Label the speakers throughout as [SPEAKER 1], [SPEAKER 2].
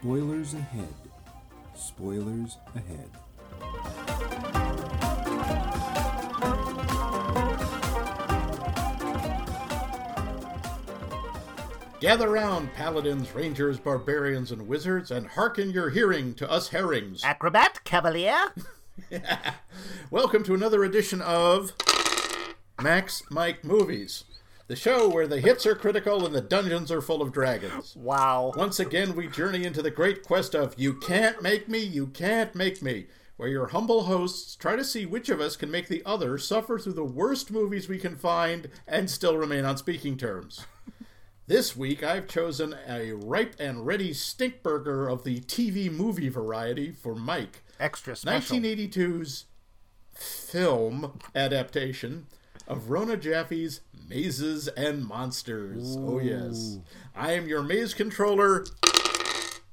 [SPEAKER 1] Spoilers ahead. Spoilers ahead.
[SPEAKER 2] Gather round, paladins, rangers, barbarians, and wizards, and hearken your hearing to us herrings.
[SPEAKER 3] Acrobat, cavalier.
[SPEAKER 2] Welcome to another edition of Max Mike Movies, the show where the hits are critical and the dungeons are full of dragons.
[SPEAKER 3] Wow.
[SPEAKER 2] Once again, we journey into the great quest of You Can't Make Me, You Can't Make Me, where your humble hosts try to see which of us can make the other suffer through the worst movies we can find and still remain on speaking terms. This week, I've chosen a ripe and ready stink burger of the TV movie variety for Mike.
[SPEAKER 3] Extra special.
[SPEAKER 2] 1982's film adaptation of Rona Jaffe's Mazes and Monsters. Oh, yes. I am your maze controller,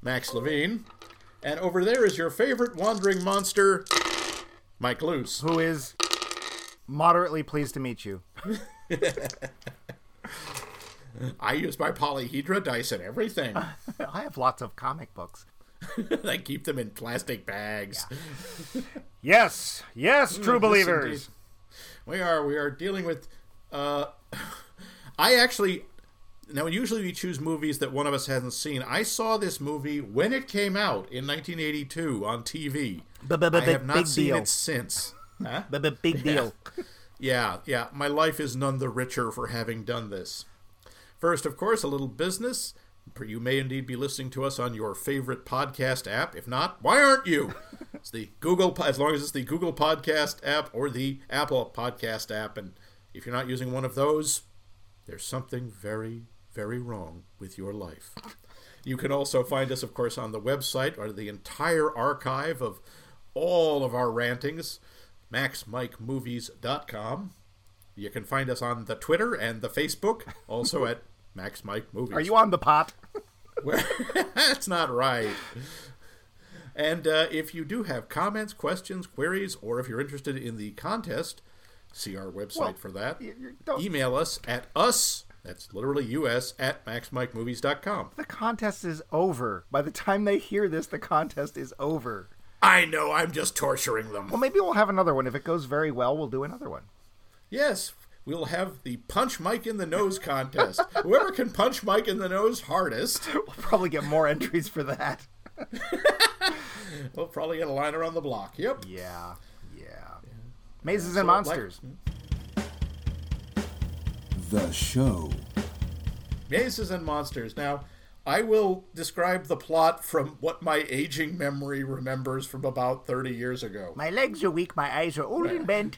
[SPEAKER 2] Max Levine. And over there is your favorite wandering monster, Mike Luce.
[SPEAKER 3] Who is moderately pleased to meet you.
[SPEAKER 2] I use my polyhedra dice and everything.
[SPEAKER 3] I have lots of comic books.
[SPEAKER 2] I keep them in plastic bags.
[SPEAKER 3] Yes, yes, true mm,
[SPEAKER 2] Yes,
[SPEAKER 3] believers.
[SPEAKER 2] indeed. We are we are dealing with. Uh, I actually now usually we choose movies that one of us hasn't seen. I saw this movie when it came out in 1982 on TV. I have not seen
[SPEAKER 3] deal.
[SPEAKER 2] it since. Huh?
[SPEAKER 3] Big deal.
[SPEAKER 2] Yeah, yeah. My life is none the richer for having done this. First, of course, a little business. You may indeed be listening to us on your favorite podcast app. If not, why aren't you? It's the Google, as long as it's the Google Podcast app or the Apple Podcast app. And if you're not using one of those, there's something very, very wrong with your life. You can also find us, of course, on the website or the entire archive of all of our rantings, maxmikemovies.com. You can find us on the Twitter and the Facebook, also at Max Mike Movies.
[SPEAKER 3] Are you on the pot?
[SPEAKER 2] That's not right. And uh, if you do have comments, questions, queries, or if you're interested in the contest, see our website
[SPEAKER 3] Well,
[SPEAKER 2] for that. Email us at us, that's literally us, at maxmikemovies.com.
[SPEAKER 3] The contest is over. By the time they hear this, the contest is over.
[SPEAKER 2] I know, I'm just torturing them.
[SPEAKER 3] Well, maybe we'll have another one. If it goes very well, we'll do another one.
[SPEAKER 2] Yes, we'll have the Punch Mike in the Nose contest. Whoever can punch Mike in the nose hardest,
[SPEAKER 3] We'll probably get more entries for that.
[SPEAKER 2] we'll probably get a line around the block. Yep.
[SPEAKER 3] Yeah. Mazes
[SPEAKER 2] So,
[SPEAKER 3] and
[SPEAKER 2] like-
[SPEAKER 3] monsters.
[SPEAKER 1] The show.
[SPEAKER 2] Mazes and Monsters. Now, I will describe the plot from what my aging memory remembers from about 30 years ago.
[SPEAKER 3] My legs are weak. My eyes are old and bent.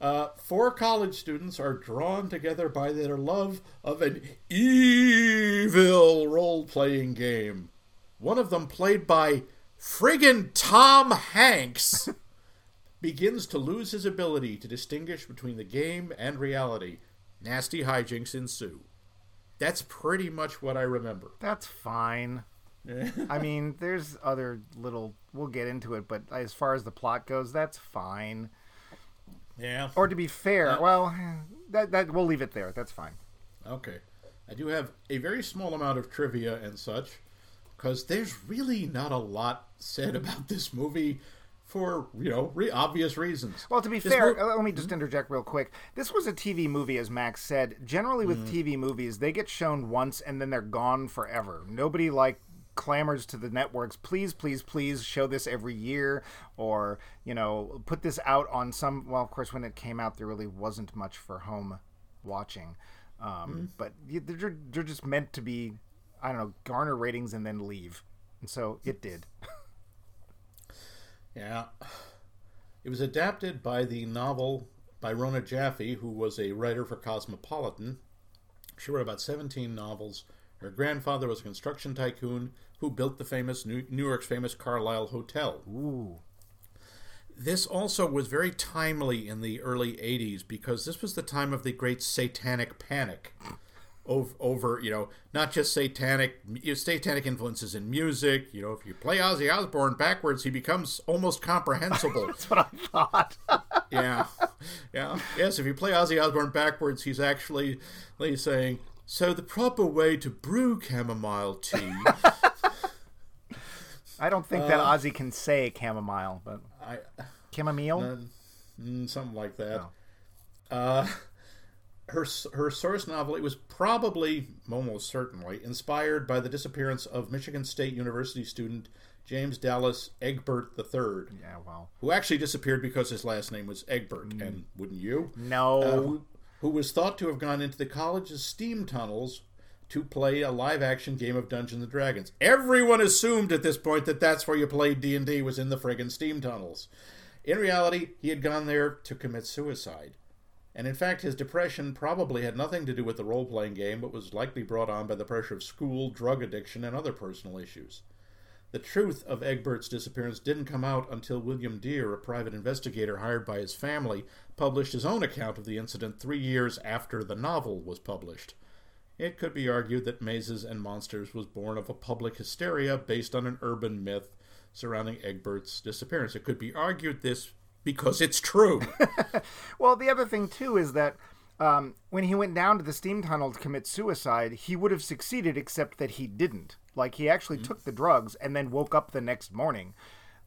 [SPEAKER 2] Uh, four college students are drawn together by their love of an evil role playing game. One of them, played by friggin' Tom Hanks, begins to lose his ability to distinguish between the game and reality. Nasty hijinks ensue. That's pretty much what I remember.
[SPEAKER 3] That's fine. I mean, there's other little. We'll get into it, but as far as the plot goes, that's fine.
[SPEAKER 2] Yeah.
[SPEAKER 3] Or to be fair, well, that that we'll leave it there. That's fine.
[SPEAKER 2] Okay. I do have a very small amount of trivia and such, because there's really not a lot said about this movie for, you know, re- obvious reasons.
[SPEAKER 3] Well, to be
[SPEAKER 2] This
[SPEAKER 3] fair,
[SPEAKER 2] mo-
[SPEAKER 3] uh, let me just interject real quick. This was a TV movie, as Max said. Generally, with
[SPEAKER 2] Mm.
[SPEAKER 3] TV movies, they get shown once and then they're gone forever. Nobody like clamors to the networks, please, please, please show this every year, or you know, put this out on some. Well, of course, when it came out, there really wasn't much for home watching, um,
[SPEAKER 2] Mm.
[SPEAKER 3] but they're, they're just meant to be, I don't know, garner ratings and then leave, and so it did.
[SPEAKER 2] Yeah. It was adapted by the novel by Rona Jaffe, who was a writer for Cosmopolitan. She wrote about 17 novels. Her grandfather was a construction tycoon who built the famous New, New York's famous Carlyle Hotel.
[SPEAKER 3] Ooh,
[SPEAKER 2] This also was very timely in the early 80s because this was the time of the great satanic panic. Over, over you know, not just satanic, satanic influences in music. You know, if you play Ozzy Osbourne backwards, he becomes almost comprehensible.
[SPEAKER 3] that's what I thought.
[SPEAKER 2] yeah, yeah, yes. If you play Ozzy Osbourne backwards, he's actually like, saying, "So the proper way to brew chamomile tea
[SPEAKER 3] I don't think that Ozzy can say chamomile, but
[SPEAKER 2] I
[SPEAKER 3] chamomile.
[SPEAKER 2] mm, something like that. Uh, her her source novel it was probably almost certainly inspired by the disappearance of Michigan State University student James Dallas Egbert III,
[SPEAKER 3] yeah, well,
[SPEAKER 2] who actually disappeared because his last name was Egbert, and wouldn't you?
[SPEAKER 3] no.
[SPEAKER 2] Uh, who, was thought to have gone into the college's steam tunnels to play a live action game of Dungeons and Dragons. Everyone assumed at this point that that's where you played D&D was in the friggin' steam tunnels. In reality, he had gone there to commit suicide. And in fact, his depression probably had nothing to do with the role playing game, but was likely brought on by the pressure of school, drug addiction, and other personal issues. The truth of Egbert's disappearance didn't come out until William Dear, a private investigator hired by his family, published his own account of the incident three years after the novel was published. It could be argued that Mazes and Monsters was born of a public hysteria based on an urban myth surrounding Egbert's disappearance. It could be argued this because it's true.
[SPEAKER 3] Well, the other thing too is that um, when he went down to the steam tunnel to commit suicide, he would have succeeded, except that he didn't. Like he actually took the drugs and then woke up the next morning.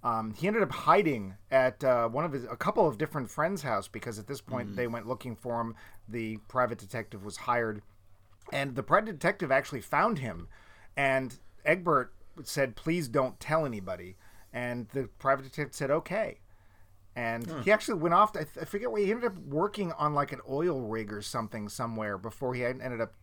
[SPEAKER 3] Um, he ended up hiding at uh, one of his, a couple of different friends' house because at this point they went looking for him. The private detective was hired, and the private detective actually found him. And Egbert said, "Please don't tell anybody." And the private detective said, "Okay." And hmm. he actually went off. To, I, th- I forget where he ended up working on like an oil rig or something somewhere before he ended up.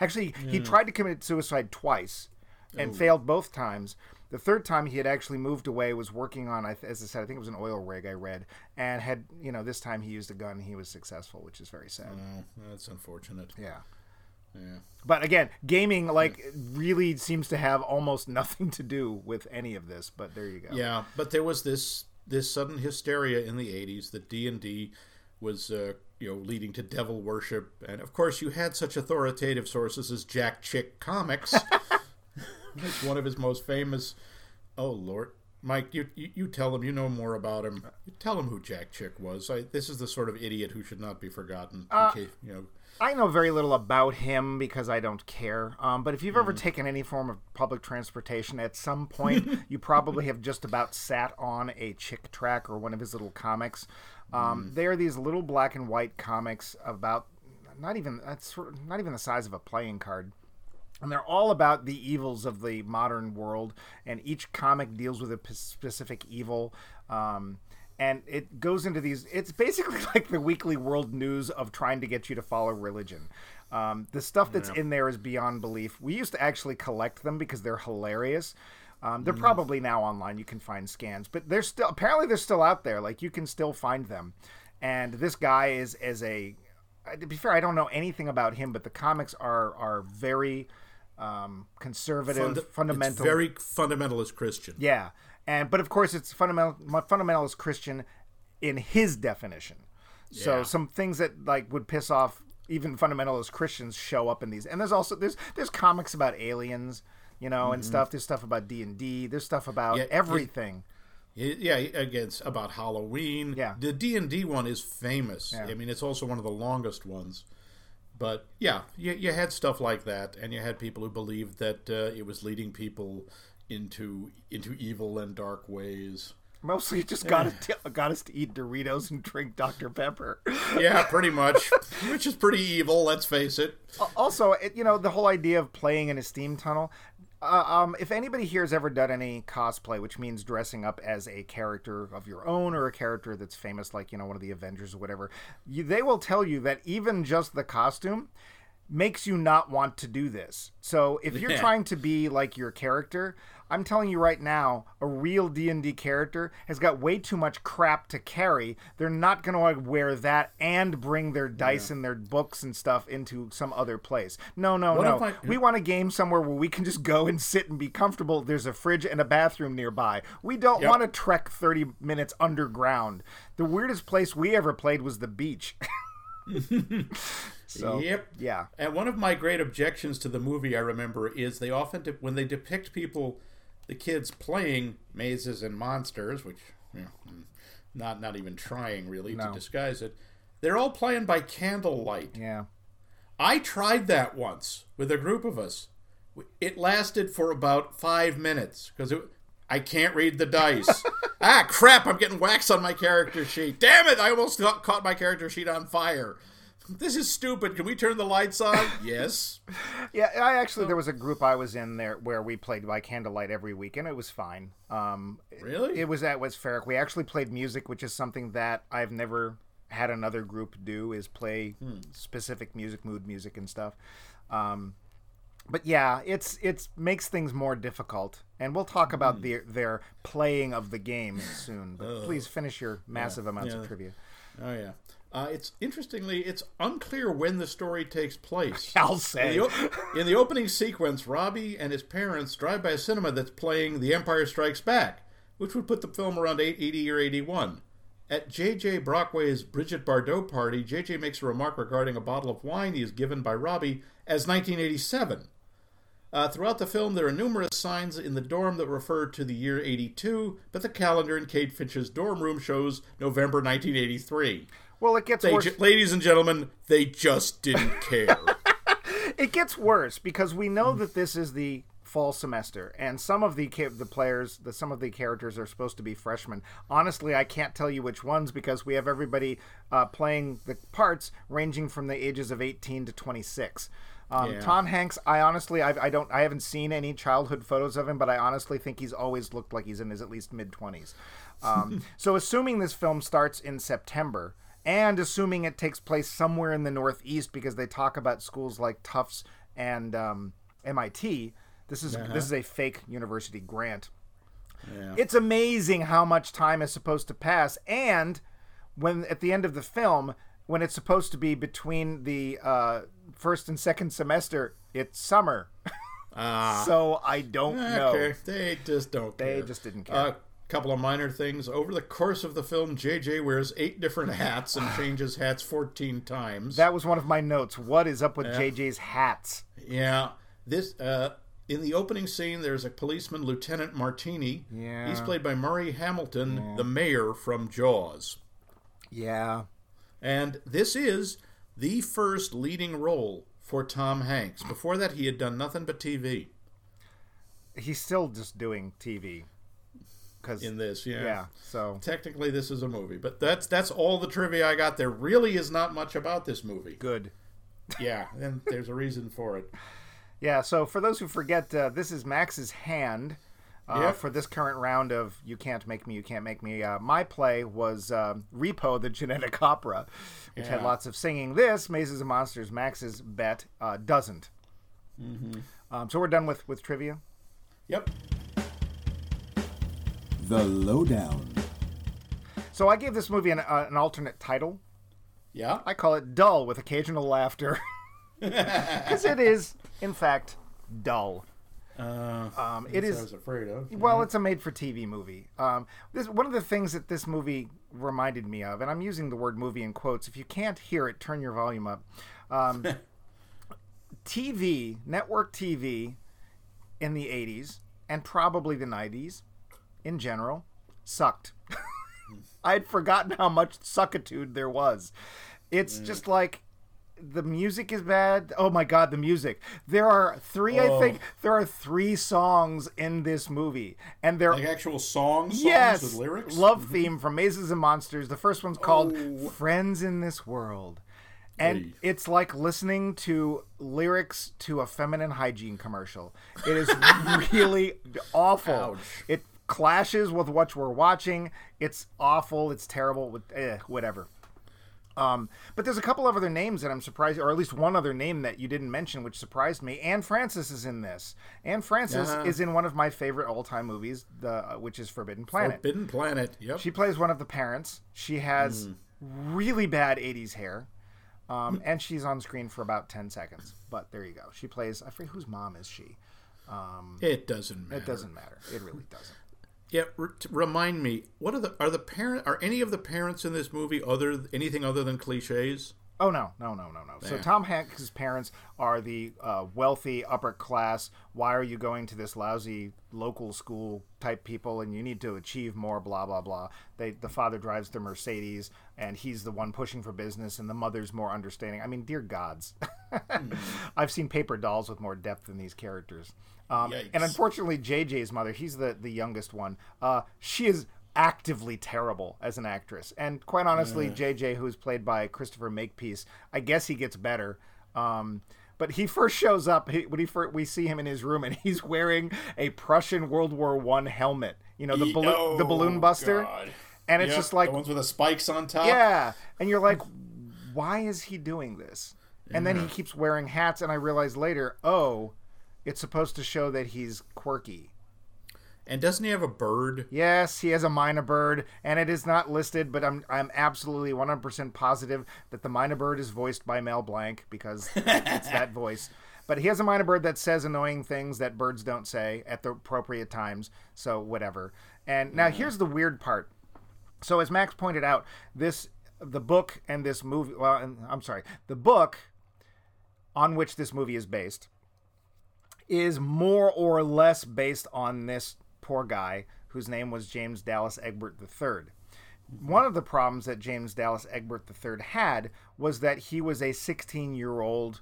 [SPEAKER 3] Actually, he hmm. tried to commit suicide twice and failed both times. The third time he had actually moved away, was working on, as I said, I think it was an oil rig I read, and had you know this time he used a gun. He was successful, which is very sad.
[SPEAKER 2] Oh, that's unfortunate.
[SPEAKER 3] Yeah.
[SPEAKER 2] Yeah.
[SPEAKER 3] But again, gaming like really seems to have almost nothing to do with any of this. But there you go.
[SPEAKER 2] Yeah, but there was this this sudden hysteria in the '80s that D and D was, uh, you know, leading to devil worship, and of course, you had such authoritative sources as Jack Chick Comics. It's one of his most famous. Oh Lord, Mike, you, you you tell him you know more about him. You tell him who Jack Chick was. I, this is the sort of idiot who should not be forgotten. case, you know,
[SPEAKER 3] I know very little about him because I don't care. Um, but if you've ever taken any form of public transportation, at some point you probably have just about sat on a Chick tract or one of his little comics. Um, They are these little black and white comics about not even that's not even the size of a playing card. And they're all about the evils of the modern world, and each comic deals with a p- specific evil. Um, and it goes into these. It's basically like the weekly world news of trying to get you to follow religion. Um, the stuff that's in there is beyond belief. We used to actually collect them because they're hilarious. Um, they're probably now online. You can find scans, but they're still apparently they're still out there. Like you can still find them. And this guy is as a to be fair, I don't know anything about him, but the comics are are very um, conservative,
[SPEAKER 2] funda-
[SPEAKER 3] fundamental.
[SPEAKER 2] Very fundamentalist Christian.
[SPEAKER 3] yeah, and but of course it's fundamental fundamentalist Christian in his definition. So some things that like would piss off even fundamentalist Christians show up in these. And there's also there's there's comics about aliens, you know, and stuff. There's stuff about D and D. There's stuff about
[SPEAKER 2] Mm-hmm. Yeah,
[SPEAKER 3] everything.
[SPEAKER 2] Yeah, again, it's about Halloween.
[SPEAKER 3] Yeah.
[SPEAKER 2] the D and D one is famous.
[SPEAKER 3] Yeah.
[SPEAKER 2] I mean, it's also one of the longest ones. But yeah, you, you had stuff like that, and you had people who believed that uh, it was leading people into into evil and dark ways.
[SPEAKER 3] Mostly it just got us to, got us to eat Doritos and drink Dr Pepper.
[SPEAKER 2] Yeah, pretty much, which is pretty evil. Let's face it.
[SPEAKER 3] also, it, you know, the whole idea of playing in a steam tunnel. Uh, um, if anybody here has ever done any cosplay, which means dressing up as a character of your own or a character that's famous, like you know one of the Avengers or whatever, you, they will tell you that even just the costume makes you not want to do this. So if you're
[SPEAKER 2] Yeah.
[SPEAKER 3] trying to be like your character, I'm telling you right now, a real D&D character has got way too much crap to carry. They're not going to like wear that and bring their dice and their books and stuff into some other place. No, no,
[SPEAKER 2] What
[SPEAKER 3] no.
[SPEAKER 2] I-
[SPEAKER 3] we want a game somewhere where we can just go and sit and be comfortable. There's a fridge and a bathroom nearby. We don't
[SPEAKER 2] Yep.
[SPEAKER 3] want to trek 30 minutes underground. The weirdest place we ever played was the beach. so,
[SPEAKER 2] Yep.
[SPEAKER 3] yeah.
[SPEAKER 2] And one of my great objections to the movie, I remember, is they often de- when they depict people, the kids playing mazes and monsters, which you know, not not even trying really
[SPEAKER 3] No.
[SPEAKER 2] to disguise it. They're all playing by candlelight.
[SPEAKER 3] Yeah.
[SPEAKER 2] I tried that once with a group of us. It lasted for about five minutes because it I can't read the dice. ah, crap! I'm getting wax on my character sheet. Damn it! I almost caught my character sheet on fire. This is stupid. Can we turn the lights on? yes.
[SPEAKER 3] Yeah, I actually there was a group I was in there where we played by candlelight every week, and it was fine. Um,
[SPEAKER 2] Really?
[SPEAKER 3] It was at West Ferric. We actually played music, which is something that I've never had another group do is play specific music, mood music, and stuff. Um, but yeah, it's it's makes things more difficult, and we'll talk about their their playing of the game soon. But please finish your massive amounts
[SPEAKER 2] yeah.
[SPEAKER 3] of trivia.
[SPEAKER 2] Oh yeah. Uh, it's interestingly, it's unclear when the story takes place.
[SPEAKER 3] I'll
[SPEAKER 2] In
[SPEAKER 3] say.
[SPEAKER 2] the, o- in the opening sequence, Robbie and his parents drive by a cinema that's playing The Empire Strikes Back, which would put the film around 880 or 81. At J.J. Brockway's Brigitte Bardot party, J.J. makes a remark regarding a bottle of wine he is given by Robbie as 1987. Uh, throughout the film, there are numerous signs in the dorm that refer to the year 82, but the calendar in Kate Finch's dorm room shows November 1983.
[SPEAKER 3] Well, it gets
[SPEAKER 2] They,
[SPEAKER 3] worse.
[SPEAKER 2] ju- ladies and gentlemen, they just didn't care.
[SPEAKER 3] it gets worse because we know that this is the fall semester and some of the the players the some of the characters are supposed to be freshmen honestly i can't tell you which ones because we have everybody uh, playing the parts ranging from the ages of 18 to 26 um,
[SPEAKER 2] Yeah.
[SPEAKER 3] Tom Hanks, I honestly, I, I don't, I haven't seen any childhood photos of him, but I honestly think he's always looked like he's in his at least mid twenties. Um, so, assuming this film starts in September, and assuming it takes place somewhere in the Northeast, because they talk about schools like Tufts and um, MIT, this is this is a fake university grant.
[SPEAKER 2] Yeah.
[SPEAKER 3] It's amazing how much time is supposed to pass, and when at the end of the film, when it's supposed to be between the uh, first and second semester, it's summer.
[SPEAKER 2] Ah.
[SPEAKER 3] so I don't know.
[SPEAKER 2] They just don't
[SPEAKER 3] They
[SPEAKER 2] care.
[SPEAKER 3] just didn't care.
[SPEAKER 2] A couple of minor things. Over the course of the film, JJ wears eight different hats and changes hats 14 times.
[SPEAKER 3] That was one of my notes. What is up with JJ's hats?
[SPEAKER 2] yeah. This, uh, in the opening scene, there's a policeman, Lieutenant Martini.
[SPEAKER 3] Yeah.
[SPEAKER 2] He's played by Murray Hamilton, the mayor from Jaws.
[SPEAKER 3] Yeah.
[SPEAKER 2] And this is the first leading role for Tom Hanks. Before that, he had done nothing but TV
[SPEAKER 3] He's still just doing TV. Cause
[SPEAKER 2] in this. Yeah.
[SPEAKER 3] yeah. So
[SPEAKER 2] Technically, this is a movie, but that's that's all the trivia I got. There really is not much about this movie.
[SPEAKER 3] good.
[SPEAKER 2] Yeah, and there's a reason for it.
[SPEAKER 3] Yeah, so for those who forget, uh, this is Max's hand uh,
[SPEAKER 2] Yep.
[SPEAKER 3] for this current round of You Can't Make Me, You Can't Make Me. Uh, my play was um Repo, the Genetic Opera, which had lots of singing. This, Mazes and Monsters, Max's bet, uh, doesn't.
[SPEAKER 2] Mm-hmm.
[SPEAKER 3] Um, so we're done with, with trivia.
[SPEAKER 2] Yep.
[SPEAKER 1] The Lowdown.
[SPEAKER 3] So I gave this movie an, uh, an alternate title.
[SPEAKER 2] Yeah.
[SPEAKER 3] I call it Dull with Occasional Laughter. Because it is, in fact, dull.
[SPEAKER 2] Uh,
[SPEAKER 3] Um, it
[SPEAKER 2] I was afraid of.
[SPEAKER 3] Well, it's a made-for-TV movie. Um, this one of the things that this movie reminded me of, and I'm using the word "movie" in quotes. If you can't hear it, turn your volume up. Um, TV, network TV, in the '80s and probably the '90s, in general, sucked. I'd forgotten how much suckitude there was. It's mm. just like the music is bad. Oh my god, the music. There are three, I
[SPEAKER 2] Oh.
[SPEAKER 3] think, there are three songs in this movie, and they're
[SPEAKER 2] like actual songs, songs
[SPEAKER 3] yes,
[SPEAKER 2] with lyrics.
[SPEAKER 3] love mm-hmm. theme from Mazes and Monsters. The first one's called
[SPEAKER 2] Oh.
[SPEAKER 3] "Friends in This World," and it's like listening to lyrics to a feminine hygiene commercial. It is really awful.
[SPEAKER 2] Ouch.
[SPEAKER 3] It clashes with what we're watching. It's awful. It's terrible. With eh, whatever. Um, but there's a couple of other names that I'm surprised, or at least one other name that you didn't mention, which surprised me. Anne Francis is in this. Anne Francis
[SPEAKER 2] Yeah.
[SPEAKER 3] is in one of my favorite all-time movies, the uh, which is Forbidden Planet.
[SPEAKER 2] Forbidden Planet. Yep.
[SPEAKER 3] She plays one of the parents. She has really bad 80s hair. Um, and she's on screen for about 10 seconds. But there you go. She plays, I forget whose mom is she?
[SPEAKER 2] it doesn't matter.
[SPEAKER 3] It doesn't matter. It really doesn't.
[SPEAKER 2] Yeah. r- remind me. What are the are the parent are any of the parents in this movie other anything other than cliches?
[SPEAKER 3] Oh no, no, no, no, no. So Tom Hanks' parents are the uh, wealthy upper class. Why are you going to this lousy local school type people? And you need to achieve more. Blah blah blah. They the father drives the Mercedes, and he's the one pushing for business, and the mother's more understanding. I mean, dear gods, I've seen paper dolls with more depth than these characters. Um, and unfortunately, JJ's mother, he's the the youngest one. Uh, she is actively terrible as an actress, and quite honestly, JJ, who's played by Christopher Makepeace, I guess he gets better. Um, but he first shows up he, when he first, we see him in his room, and he's wearing a Prussian World War One helmet. You know, the
[SPEAKER 2] Ye-
[SPEAKER 3] balloon, the
[SPEAKER 2] oh,
[SPEAKER 3] balloon buster,
[SPEAKER 2] God.
[SPEAKER 3] and it's
[SPEAKER 2] Yep,
[SPEAKER 3] just like
[SPEAKER 2] the ones with the spikes on top.
[SPEAKER 3] yeah. And you're like, why is he doing this? And then he keeps wearing hats, and I realize later, oh, it's supposed to show that he's quirky.
[SPEAKER 2] And doesn't he have a bird?
[SPEAKER 3] Yes, he has a mynah bird, and it is not listed, but I'm I'm absolutely 100% positive that the mynah bird is voiced by Mel Blanc because it's that voice. But he has a mynah bird that says annoying things that birds don't say at the appropriate times. So whatever. And now mm. here's the weird part. So as Max pointed out, this the book and this movie. Well, and, I'm sorry, the book on which this movie is based is more or less based on this poor guy whose name was James Dallas Egbert III. One of the problems that James Dallas Egbert III had was that he was a 16 year old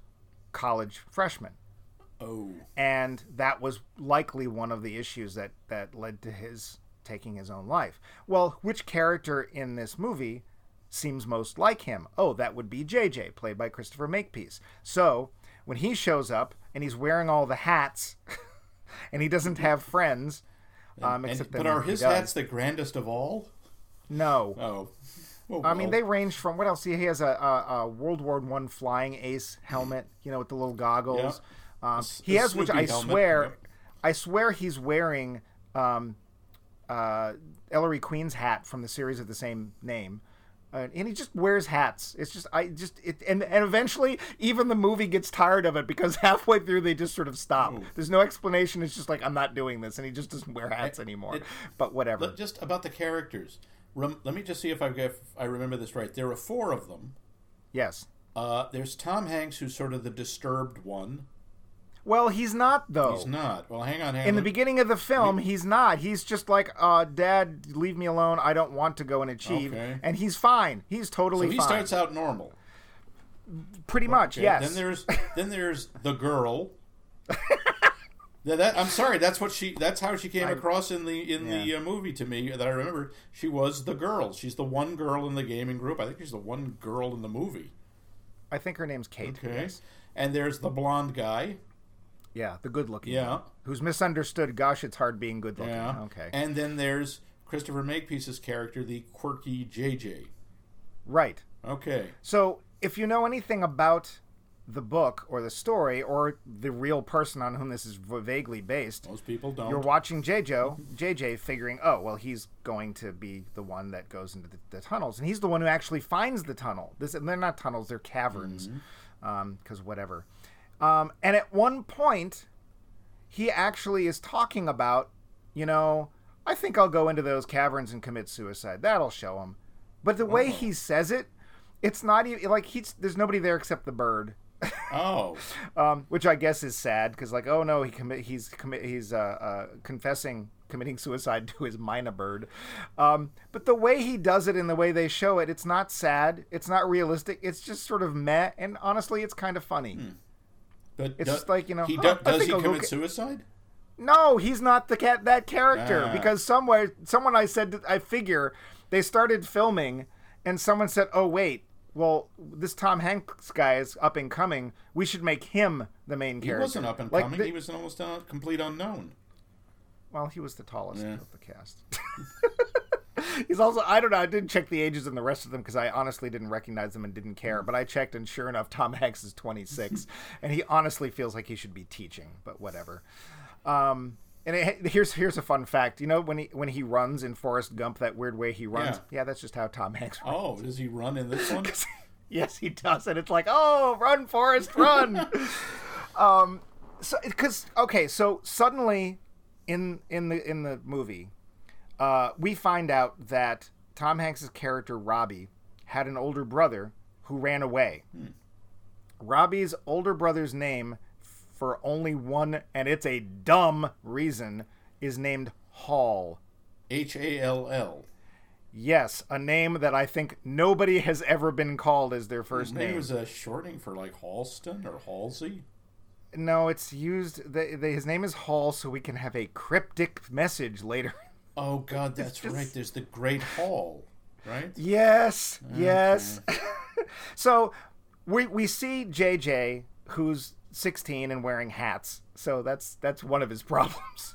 [SPEAKER 3] college freshman.
[SPEAKER 2] Oh,
[SPEAKER 3] And that was likely one of the issues that, that led to his taking his own life. Well, which character in this movie seems most like him? Oh, that would be JJ, played by Christopher Makepeace. So when he shows up and he's wearing all the hats and he doesn't have friends, um,
[SPEAKER 2] and,
[SPEAKER 3] except
[SPEAKER 2] but are his hats the grandest of all?
[SPEAKER 3] No.
[SPEAKER 2] Oh, Well,
[SPEAKER 3] I mean,
[SPEAKER 2] well,
[SPEAKER 3] they range from what else? He has a, a, a World War One flying ace helmet, you know, with the little goggles. Um,
[SPEAKER 2] s-
[SPEAKER 3] he has, which I
[SPEAKER 2] helmet,
[SPEAKER 3] swear,
[SPEAKER 2] yep.
[SPEAKER 3] I swear he's wearing um, uh, Ellery Queen's hat from the series of the same name. Uh, and he just wears hats. It's just I just it and and eventually even the movie gets tired of it because halfway through they just sort of stop. There's no explanation. It's just like I'm not doing this, and he just doesn't wear hats anymore.
[SPEAKER 2] it-
[SPEAKER 3] but whatever.
[SPEAKER 2] Just about the characters. Rem, let me just see if I if I remember this right. There are four of them.
[SPEAKER 3] yes.
[SPEAKER 2] Uh, there's Tom Hanks, who's sort of the disturbed one.
[SPEAKER 3] Well, he's not though.
[SPEAKER 2] He's not. Well, hang on, hang
[SPEAKER 3] in the beginning of the film, he's not. He's just like, uh, "Dad, leave me alone. I don't want to go and achieve."
[SPEAKER 2] Okay.
[SPEAKER 3] And he's fine. He's totally
[SPEAKER 2] So he
[SPEAKER 3] fine.
[SPEAKER 2] starts out normal.
[SPEAKER 3] Pretty much,
[SPEAKER 2] Okay,
[SPEAKER 3] yes.
[SPEAKER 2] Then there's then there's the girl. Yeah, that I'm sorry. That's what she. That's how she came across in the in the uh, movie to me that I remember. She was the girl. She's the one girl in the gaming group. I think she's the one girl in the movie.
[SPEAKER 3] I think her name's Kate.
[SPEAKER 2] Okay.
[SPEAKER 3] yes.
[SPEAKER 2] And there's the blonde guy.
[SPEAKER 3] Yeah, the good-looking.
[SPEAKER 2] Yeah.
[SPEAKER 3] one, who's misunderstood. Gosh, it's hard being good-looking.
[SPEAKER 2] Yeah.
[SPEAKER 3] Okay.
[SPEAKER 2] And then there's Christopher Makepeace's character, the quirky JJ.
[SPEAKER 3] right.
[SPEAKER 2] Okay.
[SPEAKER 3] So, if you know anything about the book or the story or the real person on whom this is v- vaguely based,
[SPEAKER 2] Most people don't.
[SPEAKER 3] You're watching JJ, JJ figuring, oh, well, he's going to be the one that goes into the, the tunnels, and he's the one who actually finds the tunnel. This, and they're not tunnels; they're caverns, mm-hmm. um, because whatever. Um, and at one point, he actually is talking about, you know, I think I'll go into those caverns and commit suicide. That'll show him. But the way he says it, it's not even like he's there's nobody there except the bird
[SPEAKER 2] oh.
[SPEAKER 3] um, which I guess is sad because like oh no he commit he's commit he's uh, uh, confessing committing suicide to his mynah bird, um, but the way he does it and the way they show it, it's not sad, it's not realistic, it's just sort of meh, and honestly, it's kind of funny.
[SPEAKER 2] But
[SPEAKER 3] It's
[SPEAKER 2] do-
[SPEAKER 3] just like, you know,
[SPEAKER 2] he
[SPEAKER 3] oh,
[SPEAKER 2] do-
[SPEAKER 3] I
[SPEAKER 2] does he commit
[SPEAKER 3] get-
[SPEAKER 2] suicide?
[SPEAKER 3] No, he's not the cat that character
[SPEAKER 2] Ah.
[SPEAKER 3] because somewhere someone I said I figure they started filming and someone said, "Oh wait, well this Tom Hanks guy is up and coming. We should make him the main
[SPEAKER 2] He
[SPEAKER 3] character."
[SPEAKER 2] He wasn't up and
[SPEAKER 3] Like
[SPEAKER 2] coming.
[SPEAKER 3] the-
[SPEAKER 2] he was an almost a complete unknown.
[SPEAKER 3] Well, he was the tallest
[SPEAKER 2] Yeah.
[SPEAKER 3] of the cast. He's also I don't know, I didn't check the ages in the rest of them because I honestly didn't recognize them and didn't care. But I checked and sure enough Tom Hanks is 26 and he honestly feels like he should be teaching, but whatever. Um and it, here's here's a fun fact. You know when he when he runs in Forrest Gump that weird way he runs?
[SPEAKER 2] Yeah.
[SPEAKER 3] Yeah, that's just how Tom Hanks runs.
[SPEAKER 2] Oh, does he run in this one?
[SPEAKER 3] Yes, he does, and it's like, oh, run, Forrest, run. um, so because okay, so suddenly, in in the in the movie, uh, we find out that Tom Hanks's character Robbie had an older brother who ran away. Robbie's older brother's name, for only one, and it's a dumb reason, is named Hall.
[SPEAKER 2] H A L L.
[SPEAKER 3] Yes, a name that I think nobody has ever been called as their first
[SPEAKER 2] Maybe
[SPEAKER 3] name.
[SPEAKER 2] it was a shortening for like Halston or Halsey.
[SPEAKER 3] no, it's used. The, the, his name is Hall, so we can have a cryptic message later.
[SPEAKER 2] Oh God, that's
[SPEAKER 3] just-
[SPEAKER 2] right. There's the Great Hall, right?
[SPEAKER 3] Yes, yes. so we we see JJ who's 16 and wearing hats. So that's that's one of his problems.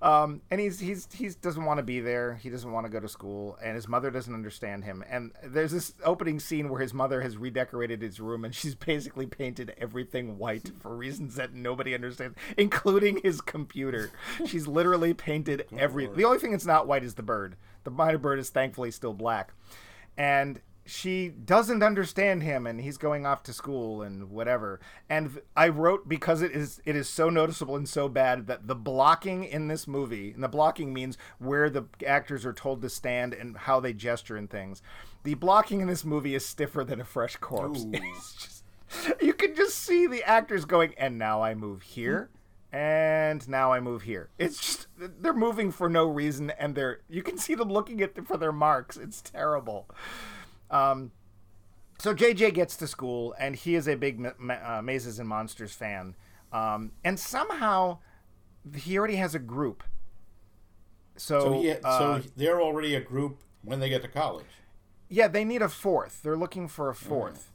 [SPEAKER 3] um, and he's he's he doesn't want to be there. He doesn't want to go to school, and his mother doesn't understand him. And there's this opening scene where his mother has redecorated his room, and she's basically painted everything white for reasons that nobody understands, including his computer. She's literally painted every. The only thing that's not white is the bird. The mynah bird is thankfully still black, and she doesn't understand him and he's going off to school and whatever and i wrote because it is it is so noticeable and so bad that the blocking in this movie and the blocking means where the actors are told to stand and how they gesture and things the blocking in this movie is stiffer than a fresh corpse just you can just see the actors going and now i move here and now I move here. It's just they're moving for no reason, and they're you can see them looking at for their marks. It's terrible. Um, so JJ gets to school, and he is a big Ma- uh, Mazes and Monsters fan. Um, and somehow he already has a group. So,
[SPEAKER 2] So, he,
[SPEAKER 3] uh,
[SPEAKER 2] so they're already a group when they get to college.
[SPEAKER 3] yeah, they need a fourth. They're looking for a fourth.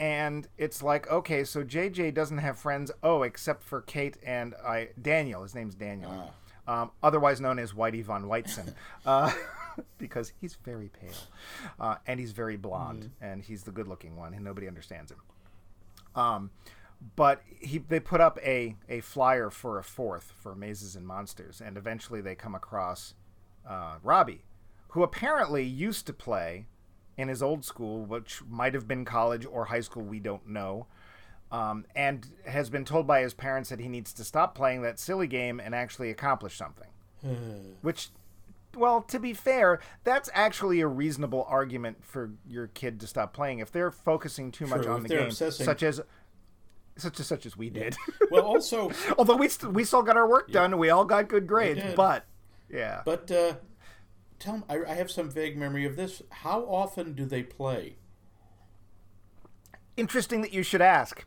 [SPEAKER 3] And it's like, okay, so JJ doesn't have friends. Oh, except for Kate and I, Daniel. His name's Daniel, um, otherwise known as Whitey von Whiteson, uh, because he's very pale, uh, and he's very blonde, and he's the good-looking one, and nobody understands him. Um, but he they put up a a flyer for a fourth for Mazes and Monsters, and eventually they come across uh, Robbie, who apparently used to play in his old school, which might have been college or high school, we don't know, um, and has been told by his parents that he needs to stop playing that silly game and actually accomplish something. which, well, to be fair, that's actually a reasonable argument for your kid to stop playing if they're focusing too much
[SPEAKER 2] True,
[SPEAKER 3] on the game,
[SPEAKER 2] obsessing-
[SPEAKER 3] such as. Such as such as we did.
[SPEAKER 2] Well, also,
[SPEAKER 3] Although we st- we still got our work done, we all got good grades, but yeah.
[SPEAKER 2] but uh, tell me, I, I have some vague memory of this. How often do they play?
[SPEAKER 3] Interesting that you should ask.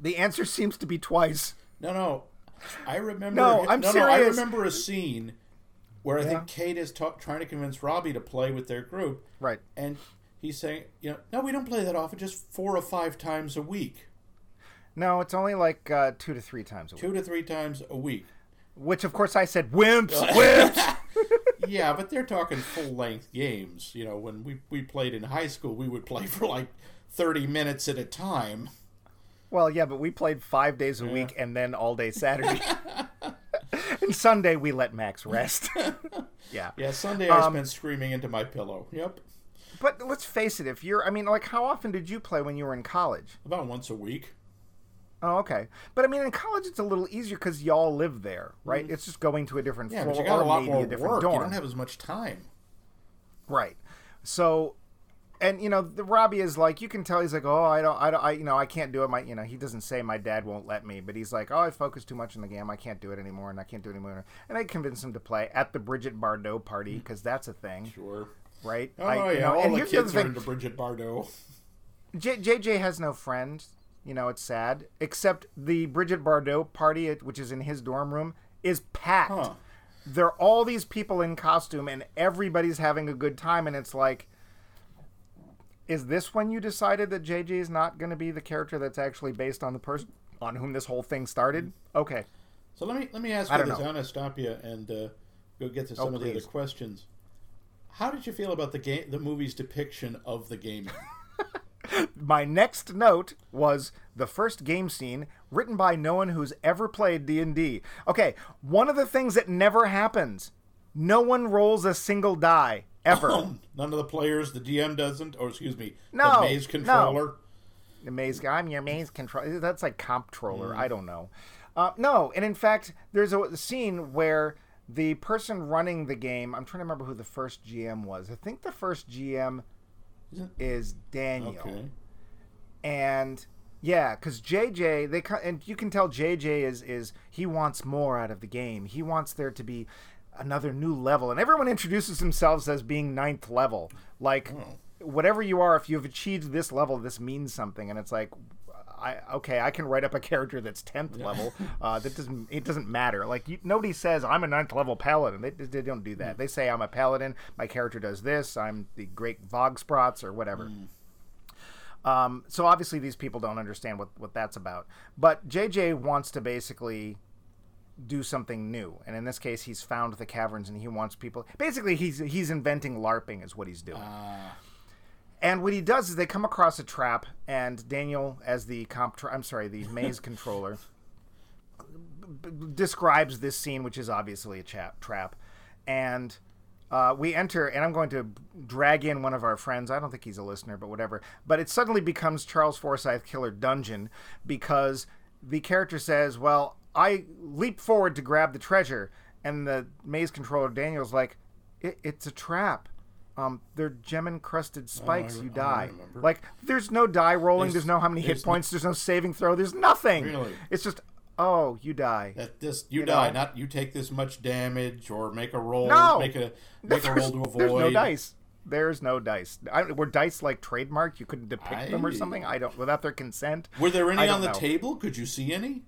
[SPEAKER 3] The answer seems to be twice.
[SPEAKER 2] No, no. I remember.
[SPEAKER 3] No, I'm
[SPEAKER 2] no, No, I remember a scene where I
[SPEAKER 3] Yeah.
[SPEAKER 2] think Kate is ta- trying to convince Robbie to play with their group,
[SPEAKER 3] Right.
[SPEAKER 2] and he's saying, "You know, no, we don't play that often. Just four or five times a week,
[SPEAKER 3] No, it's only like uh, two to three times a week.
[SPEAKER 2] two to three times a week."
[SPEAKER 3] Which, of course, I said wimps, wimps.
[SPEAKER 2] yeah, but they're talking full length games. You know, when we we played in high school, we would play for like thirty minutes at a time.
[SPEAKER 3] well, yeah, but we played five days a week and then all day Saturday. Sunday we let Max rest. yeah.
[SPEAKER 2] Yeah, Sunday I
[SPEAKER 3] Um,
[SPEAKER 2] spent screaming into my pillow. Yep,
[SPEAKER 3] But let's face it, if you're, I mean, like, how often did you play when you were in college?
[SPEAKER 2] about once a week.
[SPEAKER 3] Oh, okay. But I mean, in college, it's a little easier because y'all live there, right? It's just going to a different.
[SPEAKER 2] Yeah,
[SPEAKER 3] floor
[SPEAKER 2] but you got
[SPEAKER 3] or
[SPEAKER 2] a lot
[SPEAKER 3] maybe
[SPEAKER 2] more
[SPEAKER 3] a different
[SPEAKER 2] work.
[SPEAKER 3] dorm.
[SPEAKER 2] You don't have as much time.
[SPEAKER 3] Right. So, and you know, the Robbie is like, you can tell he's like, oh, I don't, I don't, I, you know, I can't do it. My, you know, he doesn't say my dad won't let me, but he's like, oh, I focus too much on the game. I can't do it anymore, and I can't do it anymore. And I convince him to play at the Brigitte Bardot party mm. because that's a thing,
[SPEAKER 2] Sure.
[SPEAKER 3] right?
[SPEAKER 2] Oh
[SPEAKER 3] I, you
[SPEAKER 2] yeah,
[SPEAKER 3] know,
[SPEAKER 2] all
[SPEAKER 3] and
[SPEAKER 2] the
[SPEAKER 3] here's
[SPEAKER 2] kids are
[SPEAKER 3] thing.
[SPEAKER 2] into Brigitte Bardot.
[SPEAKER 3] J- JJ has no friend. You know, it's sad. Except the Brigitte Bardot party, which is in his dorm room, is packed.
[SPEAKER 2] Huh.
[SPEAKER 3] There are all these people in costume, and everybody's having a good time. And it's like, is this when you decided that JJ is not going to be the character that's actually based on the person on whom this whole thing started? Okay.
[SPEAKER 2] So let me let me ask
[SPEAKER 3] I
[SPEAKER 2] you this.
[SPEAKER 3] know.
[SPEAKER 2] I'm going to stop you and uh, go get to some
[SPEAKER 3] Oh,
[SPEAKER 2] of the other questions. How did you feel about the game, the movie's depiction of the gaming?
[SPEAKER 3] My next note was the first game scene written by no one who's ever played D&D. Okay, one of the things that never happens. No one rolls a single die ever.
[SPEAKER 2] None of the players, the DM doesn't, or excuse me,
[SPEAKER 3] No,
[SPEAKER 2] the maze
[SPEAKER 3] no.
[SPEAKER 2] controller.
[SPEAKER 3] The maze guy, I'm your maze control. That's like comptroller. I don't know. Uh, no, and in fact, there's a scene where the person running the game. I'm trying to remember who the first GM was. I think the first GM is Daniel.
[SPEAKER 2] Okay.
[SPEAKER 3] and yeah because jj they and you can tell jj is is he wants more out of the game he wants there to be another new level and everyone introduces themselves as being ninth level like whatever you are, if you've achieved this level, this means something. And it's like, I okay, I can write up a character that's tenth level. Uh, that doesn't it doesn't matter. Like you, nobody says I'm a ninth level paladin. They, they don't do that. They say I'm a paladin. My character does this. I'm the great Vogsprots or whatever. Um, so obviously these people don't understand what what that's about. But JJ wants to basically do something new, and in this case, he's found the caverns and he wants people. Basically, he's he's inventing LARPing is what he's doing. And what he does is they come across a trap, and Daniel, as the comp, I'm sorry, the maze controller, b- b- describes this scene, which is obviously a chap, trap. And uh, we enter, and I'm going to drag in one of our friends. I don't think he's a listener, but whatever. But it suddenly becomes Charles Forsyth Killer Dungeon because the character says, Well, I leap forward to grab the treasure. And the maze controller, Daniel's like, it, It's a trap. Um, they're gem encrusted spikes.
[SPEAKER 2] I-
[SPEAKER 3] you die. Like, there's no die rolling.
[SPEAKER 2] There's-
[SPEAKER 3] There's, no how many hit
[SPEAKER 2] there's
[SPEAKER 3] points. There's no saving throw. There's nothing.
[SPEAKER 2] Really?
[SPEAKER 3] It's just, oh, you die.
[SPEAKER 2] That this you,
[SPEAKER 3] You
[SPEAKER 2] die,
[SPEAKER 3] know?
[SPEAKER 2] not you take this much damage or make a roll.
[SPEAKER 3] No!
[SPEAKER 2] make a make a roll to avoid.
[SPEAKER 3] There's no dice. There's no dice. I, were dice like trademarked? You couldn't depict them or something? I don't. Without their consent.
[SPEAKER 2] Were there any on the
[SPEAKER 3] know.
[SPEAKER 2] table? Could you see any?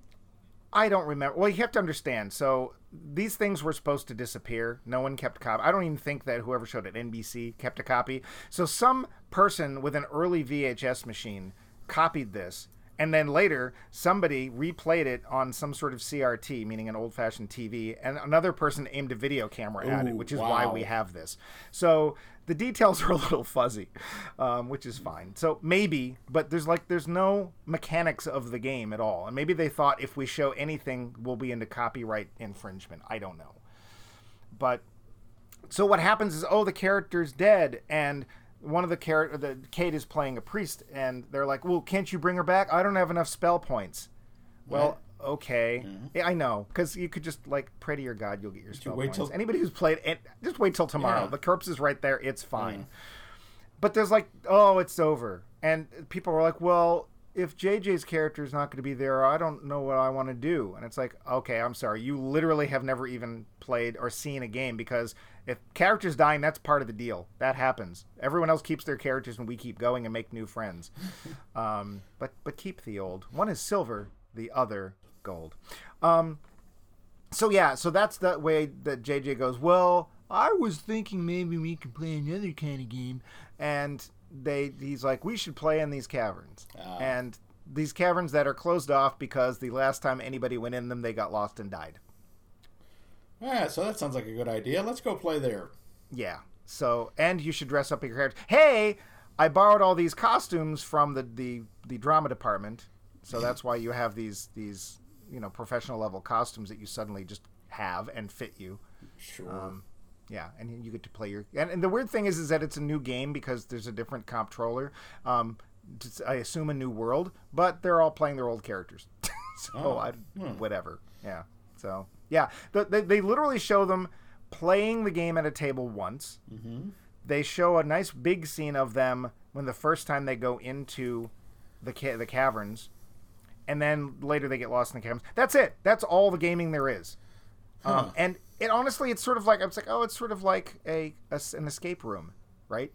[SPEAKER 3] I don't remember. Well, you have to understand. So these things were supposed to disappear. No one kept copy. I don't even think that whoever showed it, NBC, kept a copy. So some person with an early VHS machine copied this, and then later somebody replayed it on some sort of CRT, meaning an old-fashioned TV, and another person aimed a video camera at it, which is why we have this. So the details are a little fuzzy, um, which is fine. So maybe, but there's like there's no mechanics of the game at all, and maybe they thought if we show anything, we'll be into copyright infringement. I don't know, but so what happens is oh the character's dead and one of the character the Kate is playing a priest and they're like well can't you bring her back? I don't have enough spell points. Well okay yeah, I know because you could just like pray to your god you'll get your spell
[SPEAKER 2] wait
[SPEAKER 3] points
[SPEAKER 2] till-
[SPEAKER 3] anybody who's played it just wait till tomorrow
[SPEAKER 2] Yeah.
[SPEAKER 3] the corpse is right there it's fine but there's like oh it's over and people are like well if JJ's character is not going to be there, I don't know what I want to do. And it's like, okay, I'm sorry. You literally have never even played or seen a game because if characters dying, that's part of the deal. That happens. Everyone else keeps their characters and we keep going and make new friends. um, but but keep the old. One is silver, the other gold. Um, so yeah, so that's the way that JJ goes. Well, I was thinking maybe we could play another kind of game, and they he's like, we should play in these caverns, and these caverns that are closed off because the last time anybody went in them, they got lost and died.
[SPEAKER 2] Yeah, so that sounds like a good idea. Let's go play there.
[SPEAKER 3] Yeah. So and you should dress up your character. Hey, I borrowed all these costumes from the the, the drama department, so that's why you have these these you know professional level costumes that you suddenly just have and fit you.
[SPEAKER 2] Sure.
[SPEAKER 3] Um, yeah, and you get to play your. And, and the weird thing is, is that it's a new game because there's a different comptroller. Um, I assume a new world, but they're all playing their old characters. so
[SPEAKER 2] Oh,
[SPEAKER 3] I,
[SPEAKER 2] hmm.
[SPEAKER 3] whatever. Yeah. So yeah, the, they they literally show them playing the game at a table once.
[SPEAKER 2] mm-hmm.
[SPEAKER 3] They show a nice big scene of them when the first time they go into the ca- the caverns, and then later they get lost in the caverns. That's it. That's all the gaming there is.
[SPEAKER 2] Huh.
[SPEAKER 3] Um, and it honestly, it's sort of like I was like, oh, it's sort of like a an escape room, right?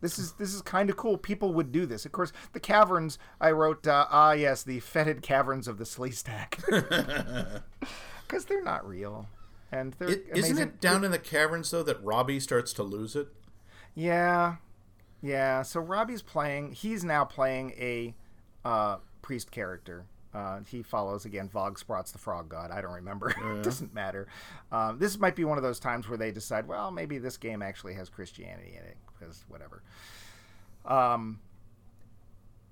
[SPEAKER 3] This is this is kind of cool. People would do this. Of course, the caverns. I wrote, uh, ah, yes, the fetid caverns of the Sleestak, because they're not real, and they're
[SPEAKER 2] It, isn't it down in the caverns though that Robbie starts to lose it?
[SPEAKER 3] Yeah, yeah. So Robbie's playing. He's now playing a uh, priest character. Uh, he follows again Vog Vogsprots, the frog god. I don't remember. it doesn't matter. Um, this might be one of those times where they decide, well, maybe this game actually has Christianity in it because whatever. Um,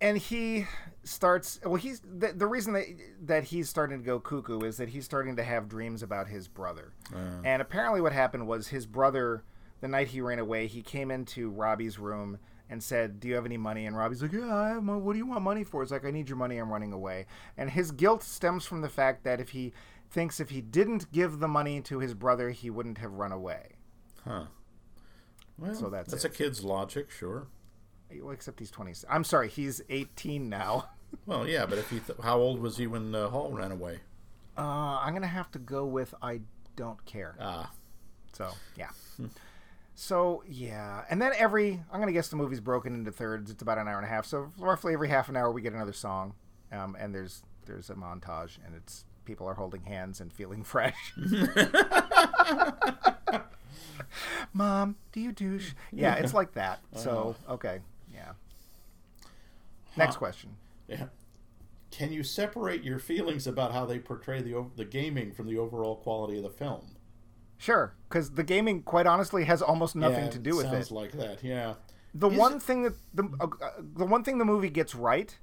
[SPEAKER 3] and he starts. Well, he's the, the reason that that he's starting to go cuckoo is that he's starting to have dreams about his brother. And apparently, what happened was his brother, the night he ran away, he came into Robbie's room and said, "Do you have any money?" And Robbie's like, "Yeah, I have money. What do you want money for?" It's like, "I need your money. I'm running away." And his guilt stems from the fact that if he thinks if he didn't give the money to his brother, he wouldn't have run away.
[SPEAKER 2] Huh. Well,
[SPEAKER 3] So that's
[SPEAKER 2] that's
[SPEAKER 3] it.
[SPEAKER 2] a kid's logic, sure.
[SPEAKER 3] Well, except he's 20. I'm sorry, he's 18 now.
[SPEAKER 2] Well, yeah, but if he, th- how old was he when uh, Hall ran away?
[SPEAKER 3] Uh, I'm gonna have to go with I don't care.
[SPEAKER 2] Ah,
[SPEAKER 3] So yeah. So yeah, and then every I'm gonna guess the movie's broken into thirds. It's about an hour and a half. So roughly every half an hour we get another song, um, and there's there's a montage, and it's people are holding hands and feeling fresh. Mom, do you douche? Yeah, it's like that. So okay, yeah. Next question.
[SPEAKER 2] Yeah. Can you separate your feelings about how they portray the the gaming from the overall quality of the film?
[SPEAKER 3] Sure, because the gaming, quite honestly, has almost nothing
[SPEAKER 2] Yeah,
[SPEAKER 3] to do with it.
[SPEAKER 2] sounds like that. Yeah.
[SPEAKER 3] the
[SPEAKER 2] Is
[SPEAKER 3] one
[SPEAKER 2] it-
[SPEAKER 3] thing that the uh, the one thing the movie gets right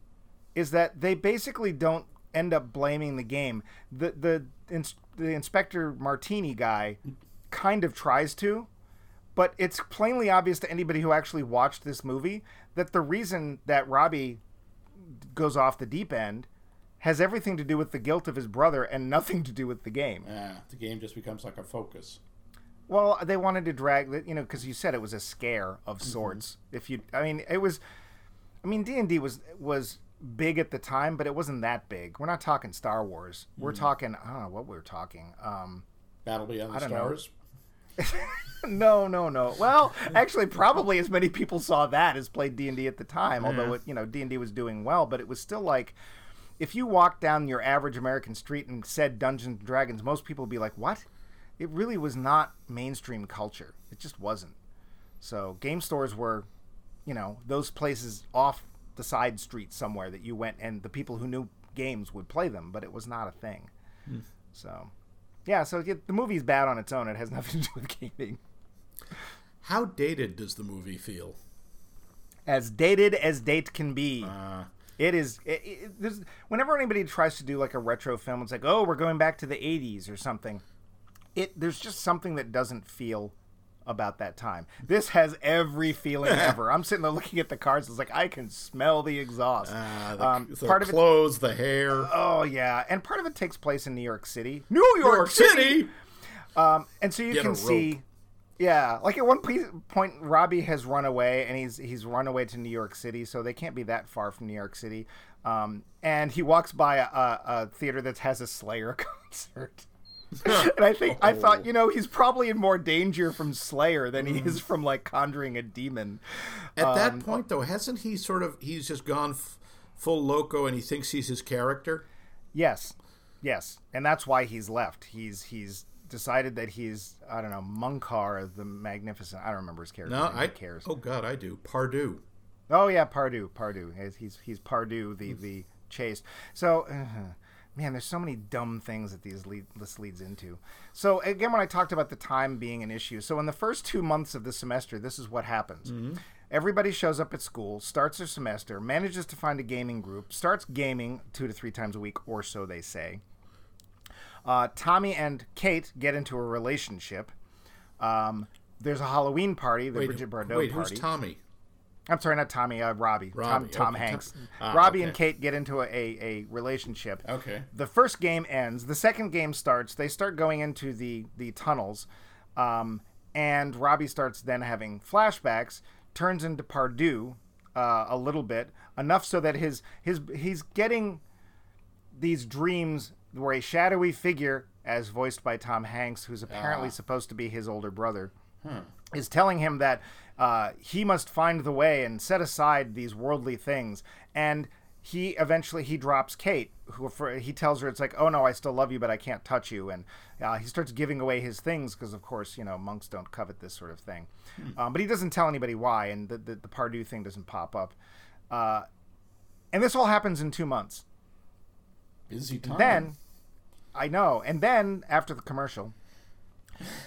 [SPEAKER 3] is that they basically don't end up blaming the game. The the ins- the inspector Martini guy kind of tries to, but it's plainly obvious to anybody who actually watched this movie that the reason that Robbie goes off the deep end has everything to do with the guilt of his brother and nothing to do with the game.
[SPEAKER 2] Yeah. The game just becomes like a focus.
[SPEAKER 3] Well, they wanted to drag that, you know, because you said it was a scare of mm-hmm. sorts. If you, I mean, it was, I mean, D and D was was big at the time, but it wasn't that big. We're not talking Star Wars. We're mm-hmm. talking, I don't know what we were talking. Um,
[SPEAKER 2] Battle Beyond the
[SPEAKER 3] don't know.
[SPEAKER 2] Stars.
[SPEAKER 3] no, no, no. Well, actually, probably as many people saw that as played D and D at the time. Although it, you know, D and D was doing well, but it was still like. If you walked down your average American street and said Dungeons and Dragons, most people would be like, "What?" It really was not mainstream culture. It just wasn't. So game stores were, you know, those places off the side street somewhere that you went and the people who knew games would play them, but it was not a thing. So, yeah. So yeah, the movie's bad on its own. It has nothing to do with gaming.
[SPEAKER 2] How dated does the movie feel?
[SPEAKER 3] as dated as date can be.
[SPEAKER 2] Uh,
[SPEAKER 3] It is. It, it, there's, whenever anybody tries to do like a retro film, it's like, oh, we're going back to the '80s or something. It there's just something that doesn't feel about that time. This has every feeling ever. I'm sitting there looking at the cars. It's like I can smell the exhaust.
[SPEAKER 2] uh, the,
[SPEAKER 3] um,
[SPEAKER 2] the
[SPEAKER 3] part of it.
[SPEAKER 2] clothes, the hair.
[SPEAKER 3] Oh yeah, and part of it takes place in New York City. New
[SPEAKER 2] New
[SPEAKER 3] York,
[SPEAKER 2] York
[SPEAKER 3] City.
[SPEAKER 2] City.
[SPEAKER 3] Um, and so you
[SPEAKER 2] Get
[SPEAKER 3] can see, yeah, like at one point, Robbie has run away, and he's he's run away to New York City, so they can't be that far from New York City. Um, and he walks by a, a, theater that has a Slayer concert. and I think I thought, you know, he's probably in more danger from Slayer than he is from like conjuring a demon.
[SPEAKER 2] At
[SPEAKER 3] Um,
[SPEAKER 2] that point, though, hasn't he sort of? He's just gone f- full loco, and he thinks he's his character.
[SPEAKER 3] Yes, yes, and that's why he's left. He's he's decided that he's I don't know Munkar the Magnificent. I don't remember his character.
[SPEAKER 2] No,
[SPEAKER 3] name.
[SPEAKER 2] I
[SPEAKER 3] Who cares?
[SPEAKER 2] Oh God, I do. Pardieu.
[SPEAKER 3] Oh yeah, Pardieu, Pardieu. He's he's, he's Pardieu, the the chase. So, uh, man, there's so many dumb things that these lead, this leads into. So again, when I talked about the time being an issue, so in the first two months of the semester, this is what happens. Everybody shows up at school, starts their semester, manages to find a gaming group, starts gaming two to three times a week, or so they say. Uh, Tommy and Kate get into a relationship. Um, there's a Halloween party, the
[SPEAKER 2] Wait,
[SPEAKER 3] Brigitte Bardot
[SPEAKER 2] wait,
[SPEAKER 3] party.
[SPEAKER 2] who's Tommy?
[SPEAKER 3] I'm sorry, not Tommy. Uh, Robbie. Tom,
[SPEAKER 2] Robbie,
[SPEAKER 3] Tom
[SPEAKER 2] okay,
[SPEAKER 3] Hanks.
[SPEAKER 2] Ah,
[SPEAKER 3] Robbie and. Kate get into a, a, a relationship.
[SPEAKER 2] Okay.
[SPEAKER 3] The first game ends. The second game starts. They start going into the the tunnels, um, and Robbie starts then having flashbacks. Turns into Pardieu uh, a little bit, enough so that his his he's getting these dreams where a shadowy figure, as voiced by Tom Hanks, who's apparently
[SPEAKER 2] Ah.
[SPEAKER 3] supposed to be his older brother, is telling him that uh, he must find the way and set aside these worldly things. And he eventually he drops Kate, who for, he tells her it's like, oh no, I still love you, but I can't touch you. And uh, he starts giving away his things because, of course, you know monks don't covet this sort of thing. Um, but he doesn't tell anybody why, and the the, the Pardieu thing doesn't pop up. Uh, and this all happens in two months.
[SPEAKER 2] Busy time.
[SPEAKER 3] Then, I know. And then after the commercial,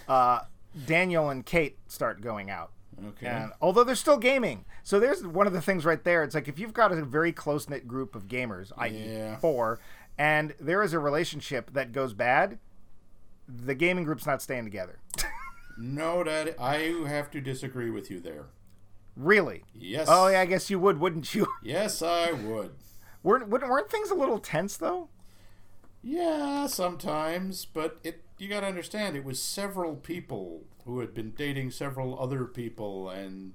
[SPEAKER 3] uh, Daniel and Kate start going out.
[SPEAKER 2] Okay.
[SPEAKER 3] And although they're still gaming, so there's one of the things right there. It's like if you've got a very close knit group of gamers, i.e.,
[SPEAKER 2] Yeah.
[SPEAKER 3] four, and there is a relationship that goes bad, the gaming group's not staying together.
[SPEAKER 2] no, Dad, I have to disagree with you there.
[SPEAKER 3] really?
[SPEAKER 2] Yes.
[SPEAKER 3] Oh yeah, I guess you would, wouldn't you?
[SPEAKER 2] Yes, I would.
[SPEAKER 3] weren't weren't weren't things a little tense though?
[SPEAKER 2] Yeah, sometimes, but it you got to understand it was several people who had been dating several other people and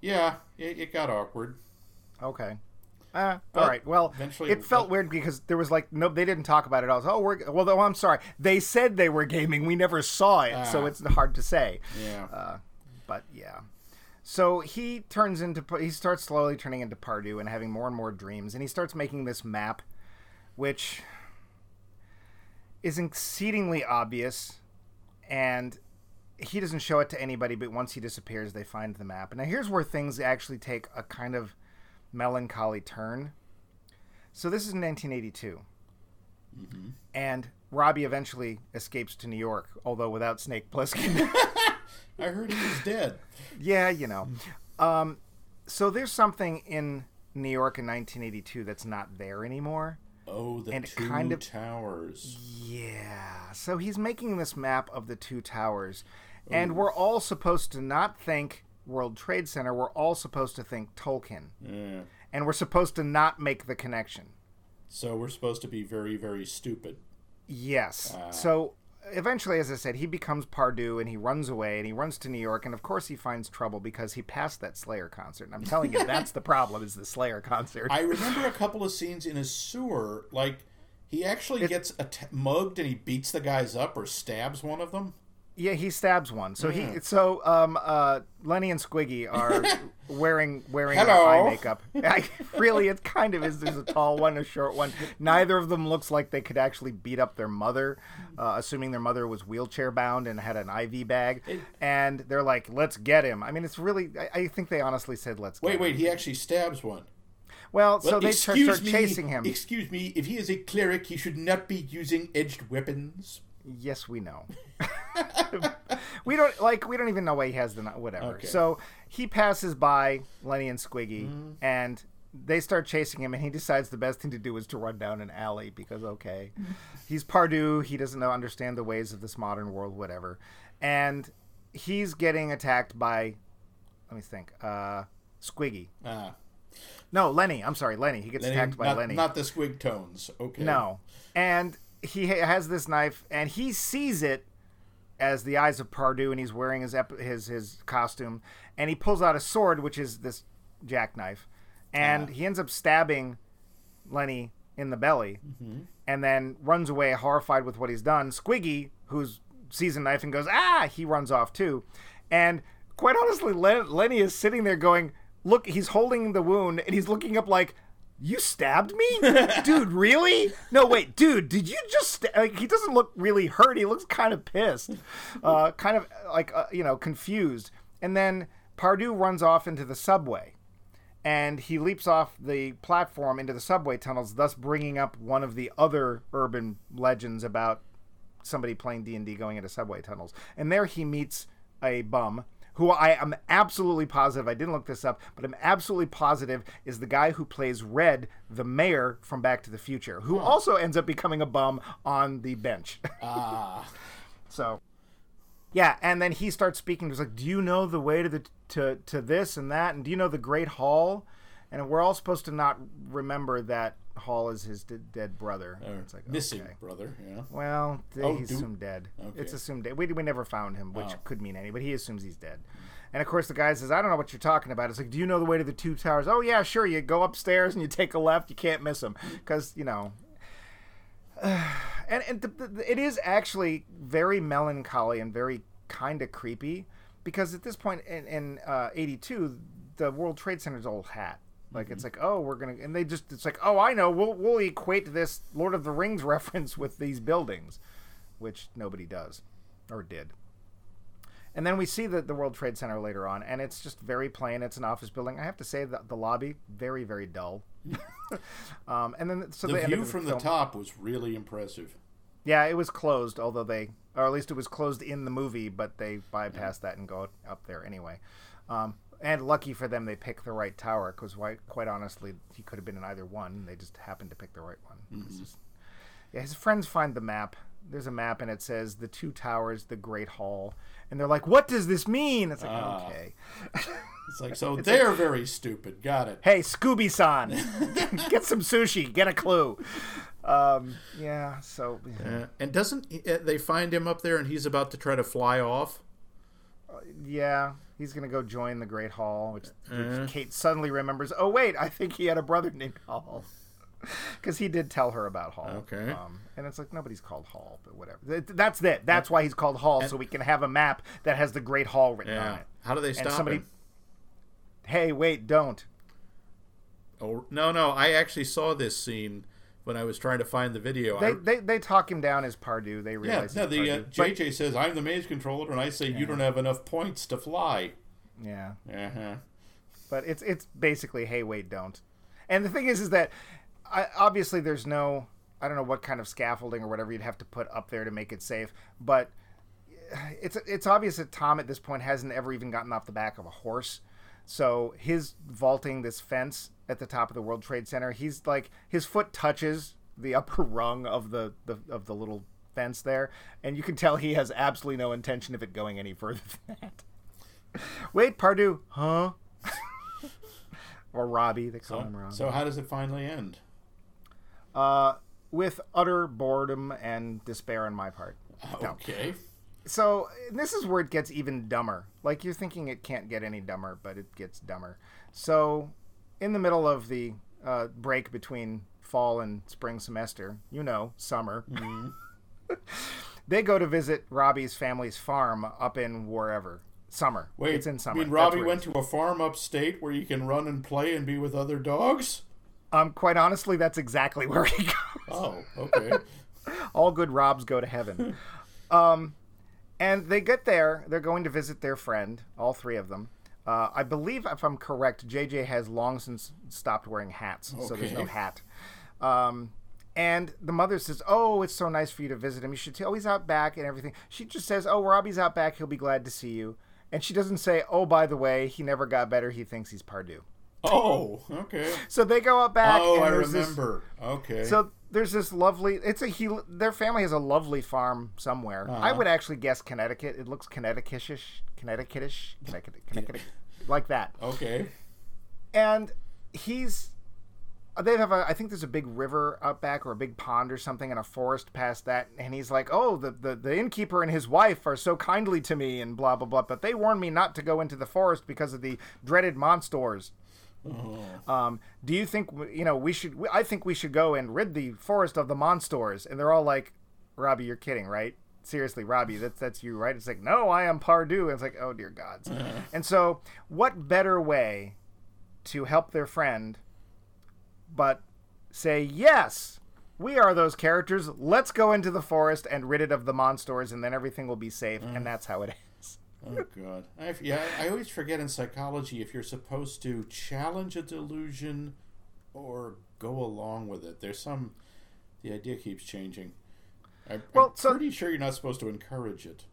[SPEAKER 2] yeah, it, it got awkward.
[SPEAKER 3] Okay. Uh, all right. Well, it felt weird because there was like no, they didn't talk about it. I was oh, we're well. though, I'm sorry. They said they were gaming. We never saw it, so
[SPEAKER 2] Ah.
[SPEAKER 3] it's hard to say.
[SPEAKER 2] Yeah.
[SPEAKER 3] Uh, but yeah. So he turns into he starts slowly turning into Pardieu and having more and more dreams, and he starts making this map, which is exceedingly obvious, and he doesn't show it to anybody. But once he disappears, they find the map. And now here's where things actually take a kind of melancholy turn. So this is 1982, and Robbie eventually escapes to New York, although without Snake Plissken.
[SPEAKER 2] I heard he was dead.
[SPEAKER 3] yeah, you know. Um, so there's something in New York in 1982 that's not there anymore.
[SPEAKER 2] Oh, the
[SPEAKER 3] And
[SPEAKER 2] two
[SPEAKER 3] kind of-
[SPEAKER 2] towers.
[SPEAKER 3] Yeah. So he's making this map of the two towers, and we're all supposed to not think World Trade Center. We're all supposed to think Tolkien,
[SPEAKER 2] Yeah.
[SPEAKER 3] and we're supposed to not make the connection.
[SPEAKER 2] So we're supposed to be very, very stupid.
[SPEAKER 3] Yes.
[SPEAKER 2] Ah.
[SPEAKER 3] So eventually, as I said, he becomes Pardieu and he runs away and he runs to New York and of course he finds trouble because he passed that Slayer concert. And I'm telling you, that's the problem is the Slayer concert.
[SPEAKER 2] I remember a couple of scenes in a sewer, like he actually gets att- mugged and he beats the guys up or stabs one of them.
[SPEAKER 3] yeah, he stabs one. So he so um uh Lenny and Squiggy are wearing wearing
[SPEAKER 2] Hello.
[SPEAKER 3] eye makeup. I, really, it kind of is. There's a tall one, a short one. Neither of them looks like they could actually beat up their mother, uh, assuming their mother was wheelchair bound and had an IV bag. And they're like, "Let's get him." I mean, it's really. I, I think they honestly said, "Let's."
[SPEAKER 2] Wait,
[SPEAKER 3] get
[SPEAKER 2] wait,
[SPEAKER 3] him.
[SPEAKER 2] he actually stabs one.
[SPEAKER 3] Well, so they start,
[SPEAKER 2] excuse
[SPEAKER 3] start
[SPEAKER 2] me,
[SPEAKER 3] chasing him.
[SPEAKER 2] Excuse me, if he is a cleric, he should not be using edged weapons.
[SPEAKER 3] Yes, we know. we don't like. We don't even know why he has the whatever.
[SPEAKER 2] Okay.
[SPEAKER 3] So he passes by Lenny and Squiggy, and they start chasing him. And he decides the best thing to do is to run down an alley because okay, he's Pardieu. He doesn't know understand the ways of this modern world, whatever. And he's getting attacked by. Let me think. Uh, Squiggy.
[SPEAKER 2] Ah,
[SPEAKER 3] No, Lenny. I'm sorry, Lenny. He gets
[SPEAKER 2] Lenny-
[SPEAKER 3] attacked by
[SPEAKER 2] not,
[SPEAKER 3] Lenny.
[SPEAKER 2] not the squig tones. Okay.
[SPEAKER 3] No. And he has this knife, and he sees it as the eyes of Pardieu, and he's wearing his ep- his his costume, and he pulls out a sword, which is this jackknife, and he ends up stabbing Lenny in the belly, and then runs away, horrified with what he's done. Squiggy, who's sees a knife and goes ah, he runs off too, and quite honestly, Len- Lenny is sitting there going, look, he's holding the wound, and he's looking up like. You stabbed me, dude. Really? No, wait, dude. Did you just? Sta-? Like, he doesn't look really hurt. He looks kind of pissed, uh, kind of like uh, you know confused. And then Pardieu runs off into the subway, and he leaps off the platform into the subway tunnels, thus bringing up one of the other urban legends about somebody playing D&D going into subway tunnels. And there he meets a bum who I am absolutely positive, I didn't look this up, but I'm absolutely positive is the guy who plays Red, the mayor from Back to the Future, who also ends up becoming a bum on the bench.
[SPEAKER 2] Ah,
[SPEAKER 3] So, yeah, and then he starts speaking. He's like, "Do you know the way to the to to this and that? And do you know the Great Hall?" And we're all supposed to not remember that Hall is his d- dead brother.
[SPEAKER 2] or
[SPEAKER 3] It's like
[SPEAKER 2] missing
[SPEAKER 3] okay.
[SPEAKER 2] brother. Yeah.
[SPEAKER 3] Well, th-
[SPEAKER 2] Oh,
[SPEAKER 3] he's assumed dead.
[SPEAKER 2] Okay.
[SPEAKER 3] It's assumed dead. We, we never found him, which
[SPEAKER 2] Oh.
[SPEAKER 3] could mean any, but he assumes he's dead. And of course, the guy says, "I don't know what you're talking about." It's like, "Do you know the way to the two towers?" Oh yeah, sure. You go upstairs and you take a left. You can't miss him because you know. and and the, the, it is actually very melancholy and very kind of creepy because at this point in, in uh, 82 the world trade center's old hat like it's like oh we're gonna and they just it's like oh i know we'll, we'll equate this lord of the rings reference with these buildings which nobody does or did. And then we see the, the world trade center later on and it's just very plain it's an office building. I have to say that the lobby very very dull. Um, and then so
[SPEAKER 2] The view from the top was really impressive.
[SPEAKER 3] yeah, it was closed, although they, or at least it was closed in the movie, but they bypassed that and go up there anyway. Um, and lucky for them, they picked the right tower because, quite honestly, he could have been in either one. They just happened to pick the right one. It's just- yeah, his friends find the map. There's a map, and it says the two towers, the Great Hall, and they're like, "What does this mean?" It's like,
[SPEAKER 2] Ah.
[SPEAKER 3] okay,
[SPEAKER 2] It's like so they're very stupid. Got it.
[SPEAKER 3] hey, Scooby-san, get some sushi, get a clue. Um, yeah, so
[SPEAKER 2] Uh, and doesn't he- uh, they find him up there and he's about to try to fly off?
[SPEAKER 3] Yeah, he's gonna go join the Great Hall, which, which
[SPEAKER 2] Uh.
[SPEAKER 3] Kate suddenly remembers. Oh wait, I think he had a brother named Hall. because he did tell her about Hall.
[SPEAKER 2] Okay.
[SPEAKER 3] Um, and it's like nobody's called Hall, but whatever. That's it. That's why he's called Hall, so we can have a map that has the Great Hall written on
[SPEAKER 2] Yeah.
[SPEAKER 3] it.
[SPEAKER 2] How do they stop
[SPEAKER 3] somebody-
[SPEAKER 2] him?
[SPEAKER 3] Hey, wait, don't.
[SPEAKER 2] Oh no, no! I actually saw this scene when I was trying to find the video.
[SPEAKER 3] They
[SPEAKER 2] I,
[SPEAKER 3] they, they talk him down as Pardieu. They
[SPEAKER 2] yeah,
[SPEAKER 3] realize
[SPEAKER 2] no.
[SPEAKER 3] he's
[SPEAKER 2] The uh,
[SPEAKER 3] Pardieu. But-
[SPEAKER 2] JJ says I'm the maze controller, and I say you don't have enough points to fly.
[SPEAKER 3] yeah.
[SPEAKER 2] Uh huh.
[SPEAKER 3] but it's it's basically hey wait don't and the thing is is that I, obviously there's no i don't know what kind of scaffolding or whatever you'd have to put up there to make it safe but it's it's obvious that tom at this point hasn't ever even gotten off the back of a horse so his vaulting this fence at the top of the world trade center he's like his foot touches the upper rung of the, the of the little fence there and you can tell he has absolutely no intention of it going any further than that wait pardieu huh or Robbie. They call him Robbie.
[SPEAKER 2] So how does it finally end?
[SPEAKER 3] uh, with utter boredom and despair on my part. No. So this is where it gets even dumber. Like you're thinking it can't get any dumber, but it gets dumber. So, in the middle of the uh, break between fall and spring semester, you know, summer, they go to visit Robbie's family's farm up in wherever. Summer.
[SPEAKER 2] Wait,
[SPEAKER 3] it's in summer.
[SPEAKER 2] I mean, Robbie went to a farm upstate where you can run and play and be with other dogs.
[SPEAKER 3] Um, quite honestly, that's exactly where he goes.
[SPEAKER 2] Oh, okay.
[SPEAKER 3] all good Robs go to heaven. um, and they get there. They're going to visit their friend, all three of them. Uh, I believe, if I'm correct, JJ has long since stopped wearing hats, so there's no hat. Um, and the mother says, "Oh, it's so nice for you to visit him. You should. T- oh, he's out back and everything." She just says, "Oh, Robbie's out back. He'll be glad to see you." And she doesn't say, "Oh, by the way, he never got better. He thinks he's Pardieu."
[SPEAKER 2] oh, okay.
[SPEAKER 3] So they go out back.
[SPEAKER 2] Oh,
[SPEAKER 3] and
[SPEAKER 2] I
[SPEAKER 3] there's this-
[SPEAKER 2] remember. Okay.
[SPEAKER 3] so there's this lovely. It's a he. Their family has a lovely farm somewhere. I
[SPEAKER 2] Uh-huh.
[SPEAKER 3] would actually guess Connecticut. It looks Connecticutish, Connecticutish, Connecticut, Connecticut, like that.
[SPEAKER 2] okay.
[SPEAKER 3] And he's. They have a. I think there's a big river up back, or a big pond, or something, and a forest past that. And he's like, "Oh, the the, the innkeeper and his wife are so kindly to me, and blah blah blah. But they warned me not to go into the forest because of the dreaded monsters." Mm-hmm. Um, do you think you know we should? I think we should go and rid the forest of the monsters. And they're all like, "Robbie, you're kidding, right? Seriously, Robbie, that's that's you, right?" It's like, "No, I am Pardieu." And it's like, "Oh dear gods." Mm-hmm. And so, what better way to help their friend, but say yes? We are those characters. Let's go into the forest and rid it of the monsters, and then everything will be safe. And mm. that's how it.
[SPEAKER 2] Oh God. I, yeah, I always forget in psychology if you're supposed to challenge a delusion or go along with it. There's some. The idea keeps changing. I,
[SPEAKER 3] Well,
[SPEAKER 2] I'm
[SPEAKER 3] so-
[SPEAKER 2] pretty sure you're not supposed to encourage it.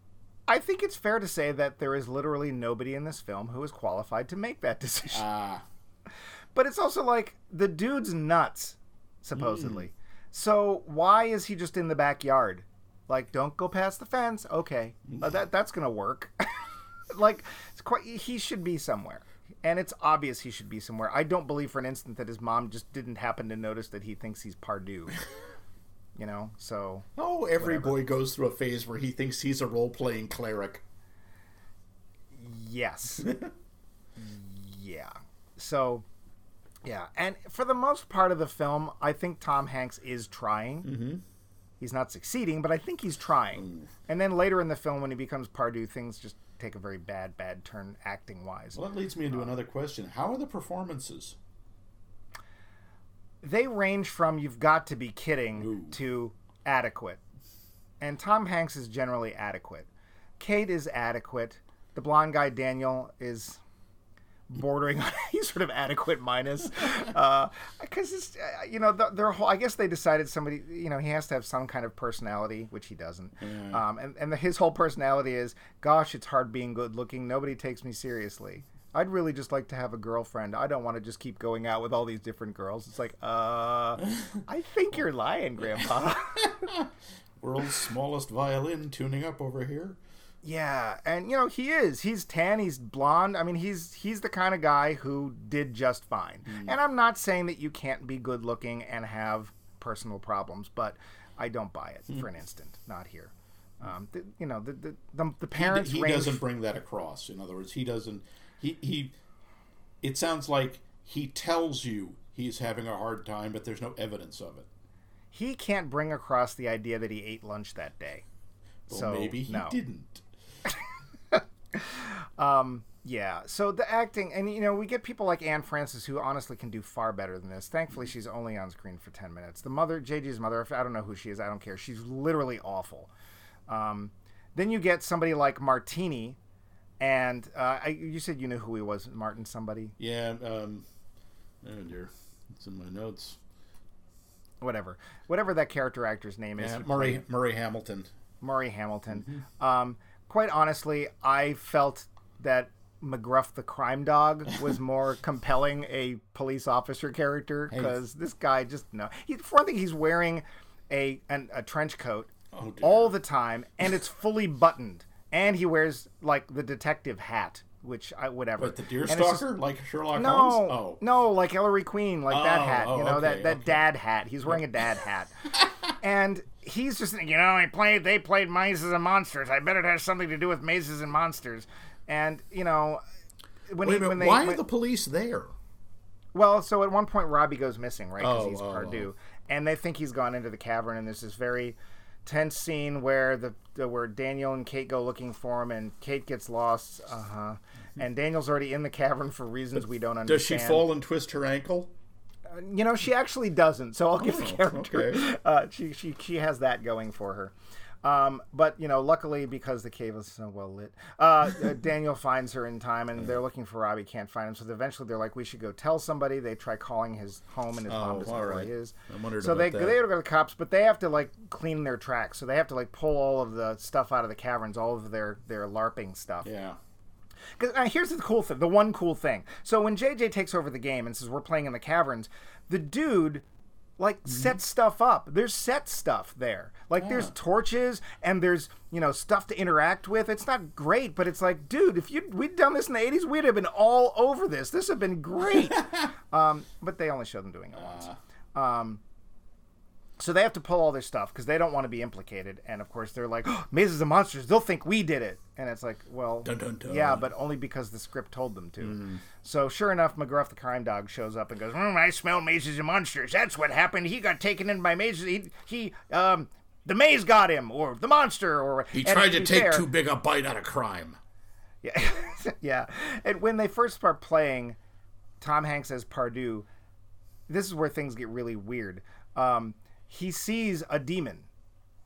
[SPEAKER 3] I think it's fair to say that there is literally nobody in this film who is qualified to make that decision.
[SPEAKER 2] Ah,
[SPEAKER 3] But it's also like the dude's nuts, supposedly. So why is he just in the backyard? Like, don't go past the fence. Okay, Uh, that that's gonna work. like, it's quite. He should be somewhere, and it's obvious he should be somewhere. I don't believe for an instant that his mom just didn't happen to notice that he thinks he's Pardieu. you know, so
[SPEAKER 2] oh, every boy goes through a phase where he thinks he's a role-playing cleric.
[SPEAKER 3] Yes. yeah. So, yeah. And for the most part of the film, I think Tom Hanks is trying. Mm-hmm. He's not succeeding, but I think he's trying. And then later in the film, when he becomes Pardieu, things just take a very bad, bad turn acting wise.
[SPEAKER 2] Well, that leads me into uh, another question. How are the performances?
[SPEAKER 3] They range from you've got to be kidding
[SPEAKER 2] Ooh.
[SPEAKER 3] to adequate. And Tom Hanks is generally adequate. Kate is adequate. The blonde guy, Daniel, is bordering on he's sort of adequate minus because it's uh, you know the, their whole i guess they decided somebody you know he has to have some kind of personality which he doesn't. Um, and, and the, his whole personality is gosh it's hard being good looking. Nobody takes me seriously. I'd really just like to have a girlfriend. I don't want to just keep going out with all these different girls. It's like uh i think you're lying grandpa.
[SPEAKER 2] World's smallest violin tuning up over here.
[SPEAKER 3] Yeah, and you know he is. He's tan. He's blonde. I mean, he's he's the kind of guy who did just fine. And I'm not saying that you can't be good looking and have personal problems, but I don't buy it for an instant. Not here. Um, the, you know, the the the, the
[SPEAKER 2] He,
[SPEAKER 3] parents
[SPEAKER 2] he
[SPEAKER 3] range.
[SPEAKER 2] doesn't bring that across. In other words, he doesn't. He he. It sounds like he tells you he's having a hard time, but there's no evidence of it.
[SPEAKER 3] He can't bring across the idea that he ate lunch that day.
[SPEAKER 2] Well,
[SPEAKER 3] so
[SPEAKER 2] maybe he
[SPEAKER 3] no.
[SPEAKER 2] didn't.
[SPEAKER 3] Yeah. So the acting, and you know, we get people like Anne Francis who honestly can do far better than this. Thankfully, she's only on screen for ten minutes. The mother, JJ's mother, I don't know who she is. I don't care. She's literally awful. Um, then you get somebody like Martini, and uh, I, you said you knew who he was, Martin somebody,
[SPEAKER 2] Yeah. Um, oh dear, it's in my notes.
[SPEAKER 3] whatever, whatever that character actor's name is.
[SPEAKER 2] Yeah, Murray Murray Hamilton.
[SPEAKER 3] Murray Hamilton.
[SPEAKER 2] Mm-hmm.
[SPEAKER 3] Um, quite honestly, I felt that McGruff the crime dog was more compelling a police officer character because this guy just no. He, for one thing, he's wearing a an, a trench coat
[SPEAKER 2] Oh
[SPEAKER 3] all the time, and it's fully buttoned, and he wears like the detective hat, which I whatever.
[SPEAKER 2] But the deer
[SPEAKER 3] it's just-
[SPEAKER 2] stalker, like Sherlock
[SPEAKER 3] no,
[SPEAKER 2] Holmes. Oh,
[SPEAKER 3] no, like Ellery Queen, like that
[SPEAKER 2] Oh,
[SPEAKER 3] hat.
[SPEAKER 2] oh,
[SPEAKER 3] you know that that
[SPEAKER 2] okay.
[SPEAKER 3] dad hat. He's wearing a dad hat, and he's just you know I played they played Mazes and Monsters. I bet it has something to do with Mazes and Monsters. And you know when
[SPEAKER 2] wait
[SPEAKER 3] he,
[SPEAKER 2] a minute.
[SPEAKER 3] when they
[SPEAKER 2] Why
[SPEAKER 3] when-
[SPEAKER 2] are the police there?
[SPEAKER 3] well, so at one point Robbie goes missing, right? Because
[SPEAKER 2] Oh,
[SPEAKER 3] he's
[SPEAKER 2] oh,
[SPEAKER 3] Pardieu, and they think he's gone into the cavern. And there's this very tense scene where the, the where Daniel and Kate go looking for him, and Kate gets lost. Uh huh. And Daniel's already in the cavern for reasons we don't understand.
[SPEAKER 2] Does she fall and twist her ankle?
[SPEAKER 3] You know, she actually doesn't. So I'll give the
[SPEAKER 2] Oh,
[SPEAKER 3] character.
[SPEAKER 2] okay.
[SPEAKER 3] Uh, she she she has that going for her. Um, but you know, luckily because the cave is so well lit, uh, uh, Daniel finds her in time, and they're looking for Robbie. Can't find him, so eventually they're like, "We should go tell somebody." They try calling his home, and his mom
[SPEAKER 2] Oh,
[SPEAKER 3] doesn't
[SPEAKER 2] all
[SPEAKER 3] know where he is. So they
[SPEAKER 2] that.
[SPEAKER 3] they go to the cops, but they have to like clean their tracks. So they have to like pull all of the stuff out of the caverns, all of their their larping stuff.
[SPEAKER 2] Yeah.
[SPEAKER 3] Because uh, here's the cool thing, the one cool thing. So when JJ takes over the game and says we're playing in the caverns, the dude like sets stuff up. There's set stuff there. Like there's torches and there's you know stuff to interact with. It's not great, but it's like, dude, if you we'd done this in the '80s, we'd have been all over this. This would have been great. um, but they only show them doing it once. Um, so they have to pull all their stuff because they don't want to be implicated. And of course, they're like, oh, mazes and monsters. They'll think we did it. And it's like, well,
[SPEAKER 2] Dun, dun, dun.
[SPEAKER 3] yeah, but only because the script told them to.
[SPEAKER 2] Hmm.
[SPEAKER 3] So sure enough, McGruff the crime dog shows up and goes, mm, "I smell mazes and monsters. That's what happened. He got taken in by mazes. He, he um, the maze got him, or the monster, or
[SPEAKER 2] He tried to
[SPEAKER 3] be
[SPEAKER 2] take
[SPEAKER 3] fair-
[SPEAKER 2] too big a bite out of crime.
[SPEAKER 3] yeah, yeah. And when they first start playing Tom Hanks as Pardieu, this is where things get really weird. Um, he sees a demon,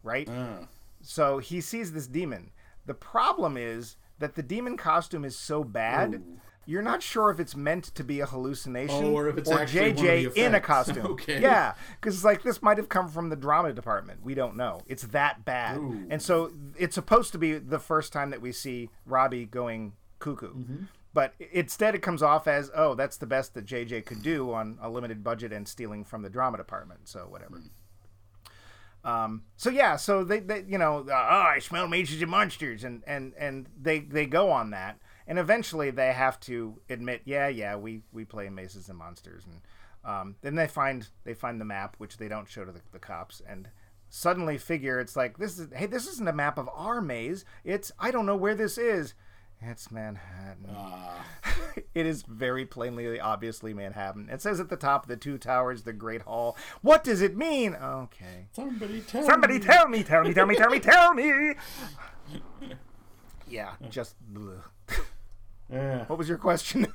[SPEAKER 3] right?
[SPEAKER 2] Uh,
[SPEAKER 3] So he sees this demon. The problem is that the demon costume is so bad. You're not sure if it's meant to be a hallucination
[SPEAKER 2] Oh, or if it's actually
[SPEAKER 3] JJ
[SPEAKER 2] one of the
[SPEAKER 3] in a costume.
[SPEAKER 2] Okay.
[SPEAKER 3] Yeah, because it's like this might have come from the drama department. We don't know. It's that bad,
[SPEAKER 2] Ooh.
[SPEAKER 3] and so it's supposed to be the first time that we see Robbie going cuckoo.
[SPEAKER 2] Mm-hmm.
[SPEAKER 3] But instead, it comes off as, oh, that's the best that JJ could do on a limited budget and stealing from the drama department. So whatever. Um, so yeah, so they, they you know, uh, oh, I smell mazes and monsters, and and and they they go on that, and eventually they have to admit, yeah, yeah, we we play mazes and monsters, and um, then they find they find the map, which they don't show to the, the cops, and suddenly figure it's like this is hey, this isn't a map of our maze, it's I don't know where this is. It's Manhattan.
[SPEAKER 2] Ah.
[SPEAKER 3] it is very plainly, obviously Manhattan. It says at the top, of the two towers, the Great Hall. What does it mean? Okay.
[SPEAKER 2] somebody tell
[SPEAKER 3] Somebody
[SPEAKER 2] me.
[SPEAKER 3] tell me, tell me, tell me, tell me, tell me. Yeah, just. bleh.
[SPEAKER 2] Yeah.
[SPEAKER 3] What was your question?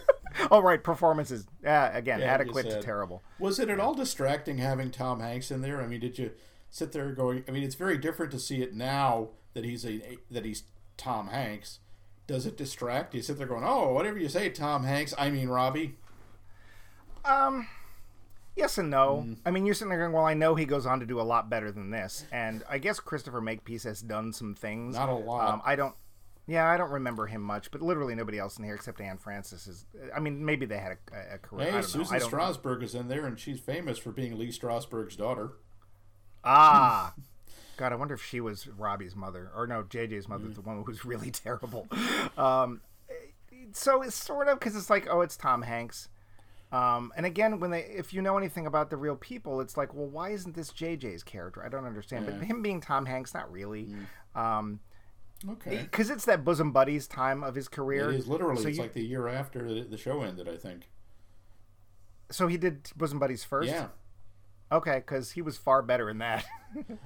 [SPEAKER 3] oh, right, performances. Yeah, again,
[SPEAKER 2] Yeah,
[SPEAKER 3] adequate to terrible.
[SPEAKER 2] Was it at all distracting having Tom Hanks in there? I mean, did you sit there going? I mean, it's very different to see it now that he's a that he's Tom Hanks. Does it distract? Do you sit there going, "Oh, whatever you say, Tom Hanks." I mean, Robbie.
[SPEAKER 3] Um, yes and no. I mean, you're sitting there going, well, I know he goes on to do a lot better than this, and I guess Christopher Makepeace has done some things.
[SPEAKER 2] Not a lot.
[SPEAKER 3] Um, I don't. Yeah, I don't remember him much, but literally nobody else in here except Anne Francis is. I mean, maybe they had a, a career. I
[SPEAKER 2] Hey,
[SPEAKER 3] know.
[SPEAKER 2] Susan Strasberg is in there, and she's famous for being Lee Strasberg's daughter.
[SPEAKER 3] Ah. God, I wonder if she was Robbie's mother, or no, JJ's mother, the one who was really terrible. Um, so it's sort of because it's like, oh, it's Tom Hanks. Um, and again, when they, if you know anything about the real people, it's like, well, why isn't this JJ's character? I don't understand. But him being Tom Hanks, not really, Um
[SPEAKER 2] Okay.
[SPEAKER 3] because it's that bosom buddies time of his career.
[SPEAKER 2] It is literally.
[SPEAKER 3] So
[SPEAKER 2] it's
[SPEAKER 3] you-
[SPEAKER 2] like the year after the, the show ended, I think.
[SPEAKER 3] So he did Bosom Buddies first.
[SPEAKER 2] Yeah.
[SPEAKER 3] Okay, because he was far better in that. and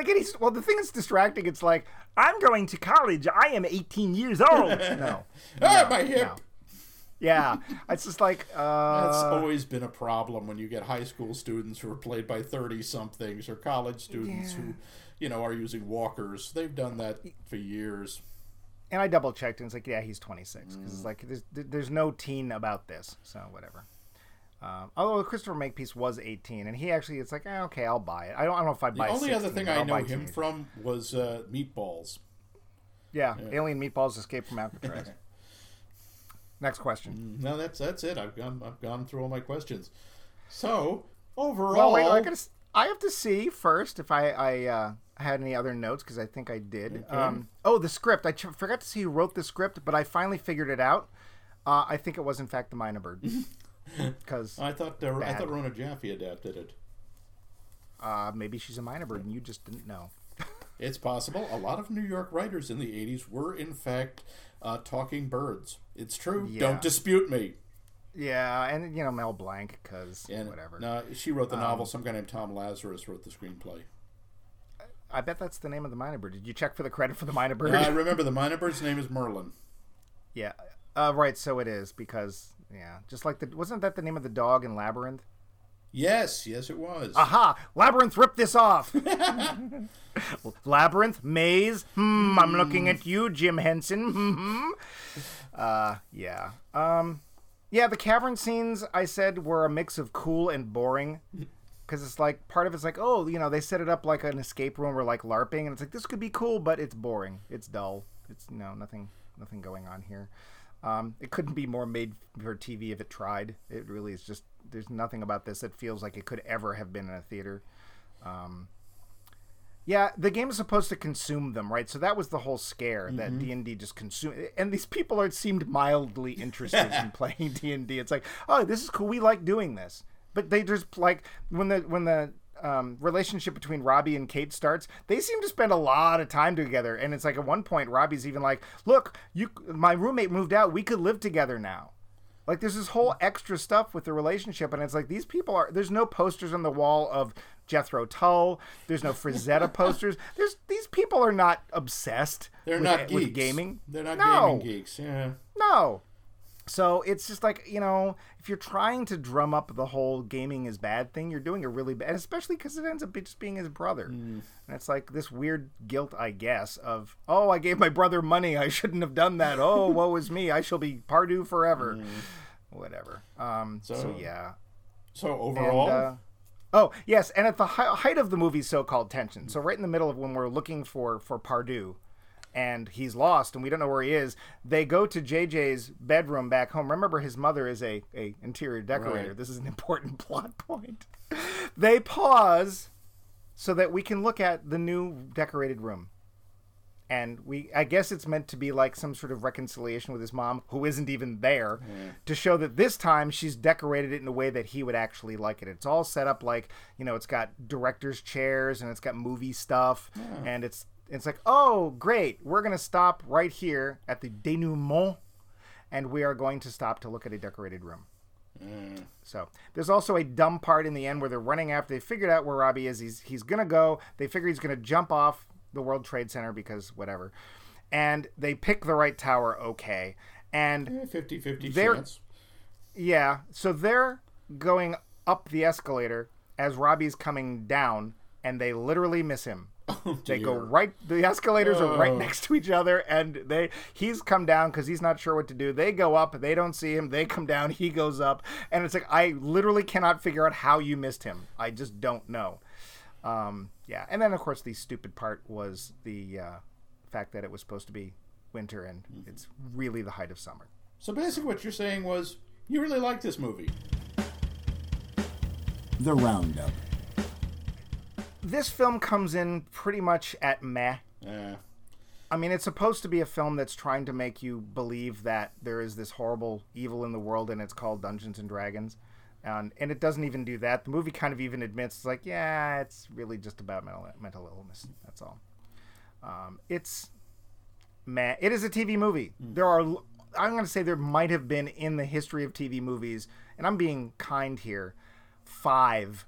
[SPEAKER 3] again, he's well. The thing that's distracting. It's like I'm going to college. I am 18 years old. No.
[SPEAKER 2] ah, my hip.
[SPEAKER 3] no. Yeah, it's just like uh,
[SPEAKER 2] That's always been a problem when you get high school students who are played by 30 somethings or college students
[SPEAKER 3] Yeah.
[SPEAKER 2] who, you know, are using walkers. They've done that for years.
[SPEAKER 3] and I double checked, and it's like, yeah, he's 26 because it's
[SPEAKER 2] Mm.
[SPEAKER 3] like there's, there's no teen about this, so whatever. Um, although Christopher Makepeace was 18, and he actually, it's like, eh, okay, I'll buy it. I don't, I don't know if
[SPEAKER 2] I
[SPEAKER 3] buy.
[SPEAKER 2] The only other thing I know him from was uh, Meatballs.
[SPEAKER 3] Yeah, Alien Meatballs Escape from Alcatraz. Next question.
[SPEAKER 2] No, that's that's it. I've gone I've gone through all my questions. So overall,
[SPEAKER 3] Well, wait, I, gotta, I have to see first if I, I uh, had any other notes because I think I did.
[SPEAKER 2] Okay.
[SPEAKER 3] Um, oh, the script. I ch- forgot to see who wrote the script, but I finally figured it out. Uh, I think it was in fact the Mynah Bird. Because
[SPEAKER 2] I thought uh, I thought Rona Jaffe adapted it.
[SPEAKER 3] uh, maybe she's a Mynah Bird and you just didn't know.
[SPEAKER 2] It's possible. A lot of New York writers in the '80s were, in fact, uh, talking birds. It's true.
[SPEAKER 3] Yeah.
[SPEAKER 2] Don't dispute me.
[SPEAKER 3] Yeah, and you know Mel Blanc because whatever.
[SPEAKER 2] No, she wrote the novel. Some guy named Tom Lazarus wrote the screenplay.
[SPEAKER 3] I bet that's the name of the Mynah Bird. Did you check for the credit for the Mynah Bird?
[SPEAKER 2] I remember the mynah bird's name is Merlin.
[SPEAKER 3] yeah, uh, right. So it is because yeah, just like the wasn't that the name of the dog in Labyrinth?
[SPEAKER 2] Yes, yes, it was.
[SPEAKER 3] Aha! Labyrinth, rip this off. Labyrinth, maze. Hmm. I'm looking at you, Jim Henson. Hmm. Uh, yeah. Um, yeah. The cavern scenes I said were a mix of cool and boring. Because it's like part of it's like oh you know they set it up like an escape room or like LARPing and it's like this could be cool but it's boring it's dull it's you know nothing nothing going on here um, it couldn't be more made for TV if it tried. It really is just there's nothing about this that feels like it could ever have been in a theater. Um, yeah the game is supposed to consume them right? So that was the whole scare that D&D just consume and these people are seemed mildly interested in playing D&D it's like oh this is cool. We like doing this. But they just like when the when the um, relationship between Robbie and Kate starts, they seem to spend a lot of time together. And it's like at one point, Robbie's even like, "Look, you, my roommate moved out. We could live together now." Like there's this whole extra stuff with the relationship, and it's like these people are. There's no posters on the wall of Jethro Tull. There's no Frazetta posters. There's these people are not obsessed.
[SPEAKER 2] They're
[SPEAKER 3] with,
[SPEAKER 2] not
[SPEAKER 3] with gaming.
[SPEAKER 2] They're not
[SPEAKER 3] No.
[SPEAKER 2] gaming geeks. Yeah.
[SPEAKER 3] No. So it's just like, you know, if you're trying to drum up the whole gaming is bad thing, you're doing a really bad, especially because it ends up just being his brother. And it's like this weird guilt, I guess, of, oh, I gave my brother money. I shouldn't have done that. Oh, woe is me. I shall be Pardieu forever. Whatever. Um, so,
[SPEAKER 2] So-
[SPEAKER 3] yeah.
[SPEAKER 2] So
[SPEAKER 3] And,
[SPEAKER 2] overall,
[SPEAKER 3] uh, oh, yes. And at the hi- height of the movie's so called tension, so right in the middle of when we're looking for, for Pardieu, and he's lost and we don't know where he is they go to jj's bedroom back home. Remember his mother is a, a interior decorator.
[SPEAKER 2] Right.
[SPEAKER 3] this is an important plot point. They pause so that we can look at the new decorated room. And we i guess it's meant to be like some sort of reconciliation with his mom who isn't even there to show that this time she's decorated it in a way that he would actually like it. It's all set up like you know it's got directors chairs and it's got movie stuff and it's it's like oh great we're going to stop right here at the denouement and we are going to stop to look at a decorated room mm. so there's also a dumb part in the end where they're running after they figured out where Robbie is. He's he's gonna go. They figure he's gonna jump off the World Trade Center because whatever. And they pick the right tower, okay. And eh,
[SPEAKER 2] 50-50
[SPEAKER 3] They're-
[SPEAKER 2] chance.
[SPEAKER 3] yeah, so they're going up the escalator as Robbie's coming down, and they literally miss him. They go right. The escalators are right
[SPEAKER 2] Oh.
[SPEAKER 3] next to each other, and they he's come down because he's not sure what to do. They go up. They don't see him. They come down. He goes up, and it's like I literally cannot figure out how you missed him. I just don't know. Um, yeah, and then of course the stupid part was the uh, fact that it was supposed to be winter, and
[SPEAKER 2] Mm-hmm.
[SPEAKER 3] it's really the height of summer.
[SPEAKER 2] So basically, what you're saying was you really like this movie.
[SPEAKER 1] The Roundup.
[SPEAKER 3] This film comes in pretty much at meh.
[SPEAKER 2] Uh,
[SPEAKER 3] I mean, it's supposed to be a film that's trying to make you believe that there is this horrible evil in the world and it's called Dungeons and Dragons. And, and it doesn't even do that. The movie kind of even admits, it's like, yeah, it's really just about mental, mental illness. That's all. Um, it's meh. It is a TV movie. There are I'm going to say there might have been in the history of TV movies, and I'm being kind here, five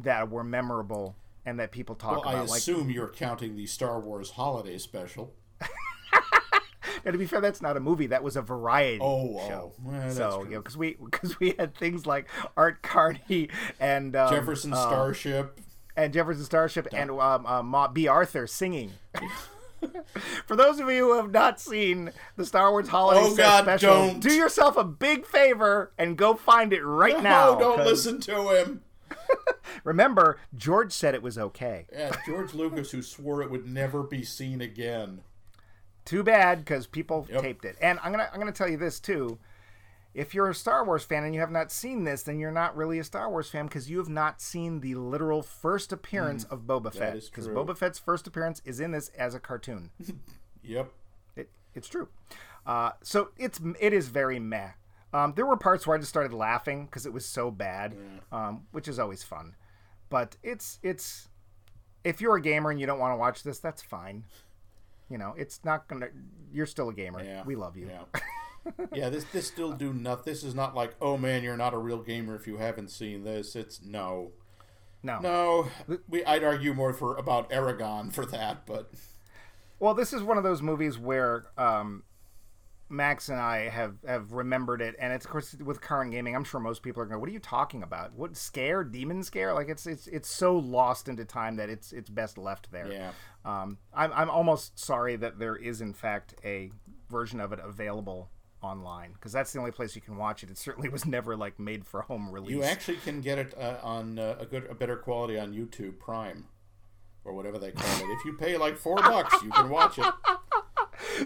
[SPEAKER 3] that were memorable and that people talk
[SPEAKER 2] Well,
[SPEAKER 3] about. I
[SPEAKER 2] assume you're counting the Star Wars holiday special.
[SPEAKER 3] and to be fair, that's not a movie. That was a variety
[SPEAKER 2] Oh,
[SPEAKER 3] show.
[SPEAKER 2] oh. Well, that's
[SPEAKER 3] so
[SPEAKER 2] true.
[SPEAKER 3] you know, because we because we had things like Art Carney and um,
[SPEAKER 2] Jefferson
[SPEAKER 3] uh,
[SPEAKER 2] Starship.
[SPEAKER 3] and Jefferson Starship and um, uh, Ma- Bea Arthur singing. For those of you who have not seen the Star Wars Holiday
[SPEAKER 2] Oh, God,
[SPEAKER 3] special,
[SPEAKER 2] don't.
[SPEAKER 3] do yourself a big favor and go find it right now.
[SPEAKER 2] no, don't
[SPEAKER 3] 'cause
[SPEAKER 2] listen to him.
[SPEAKER 3] Remember, George said it was okay.
[SPEAKER 2] Yeah, George Lucas, who swore it would never be seen again.
[SPEAKER 3] Too bad because people
[SPEAKER 2] Yep.
[SPEAKER 3] taped it. And I'm gonna I'm gonna tell you this too. If you're a Star Wars fan and you have not seen this, then you're not really a Star Wars fan because you have not seen the literal first appearance of Boba Fett. Because. Boba Fett's first appearance is in this as a cartoon.
[SPEAKER 2] Yep.
[SPEAKER 3] It, it's true. Uh, so it's it is very meh. Um, there were parts where I just started laughing because it was so bad, um, which is always fun. But it's it's if you're a gamer and you don't want to watch this, that's fine. You know, it's not gonna. You're still a gamer.
[SPEAKER 2] Yeah.
[SPEAKER 3] We love you.
[SPEAKER 2] Yeah. yeah, this this still do nothing. This is not like, oh man, you're not a real gamer if you haven't seen this. It's no,
[SPEAKER 3] No.
[SPEAKER 2] no. We I'd argue more for about Aragon for that, but
[SPEAKER 3] Well, this is one of those movies where um, Max and I have have remembered it, and it's of course with current gaming. I'm sure most people are going, "What are you talking about? What scare? Demon scare? Like it's it's it's so lost into time that it's it's best left there."
[SPEAKER 2] yeah.
[SPEAKER 3] Um, I'm I'm almost sorry that there is in fact a version of it available online because that's the only place you can watch it. It certainly was never like made for home release.
[SPEAKER 2] You actually can get it uh, on uh, a good, a better quality on YouTube Prime, or whatever they call it. If you pay like four bucks, you can watch it.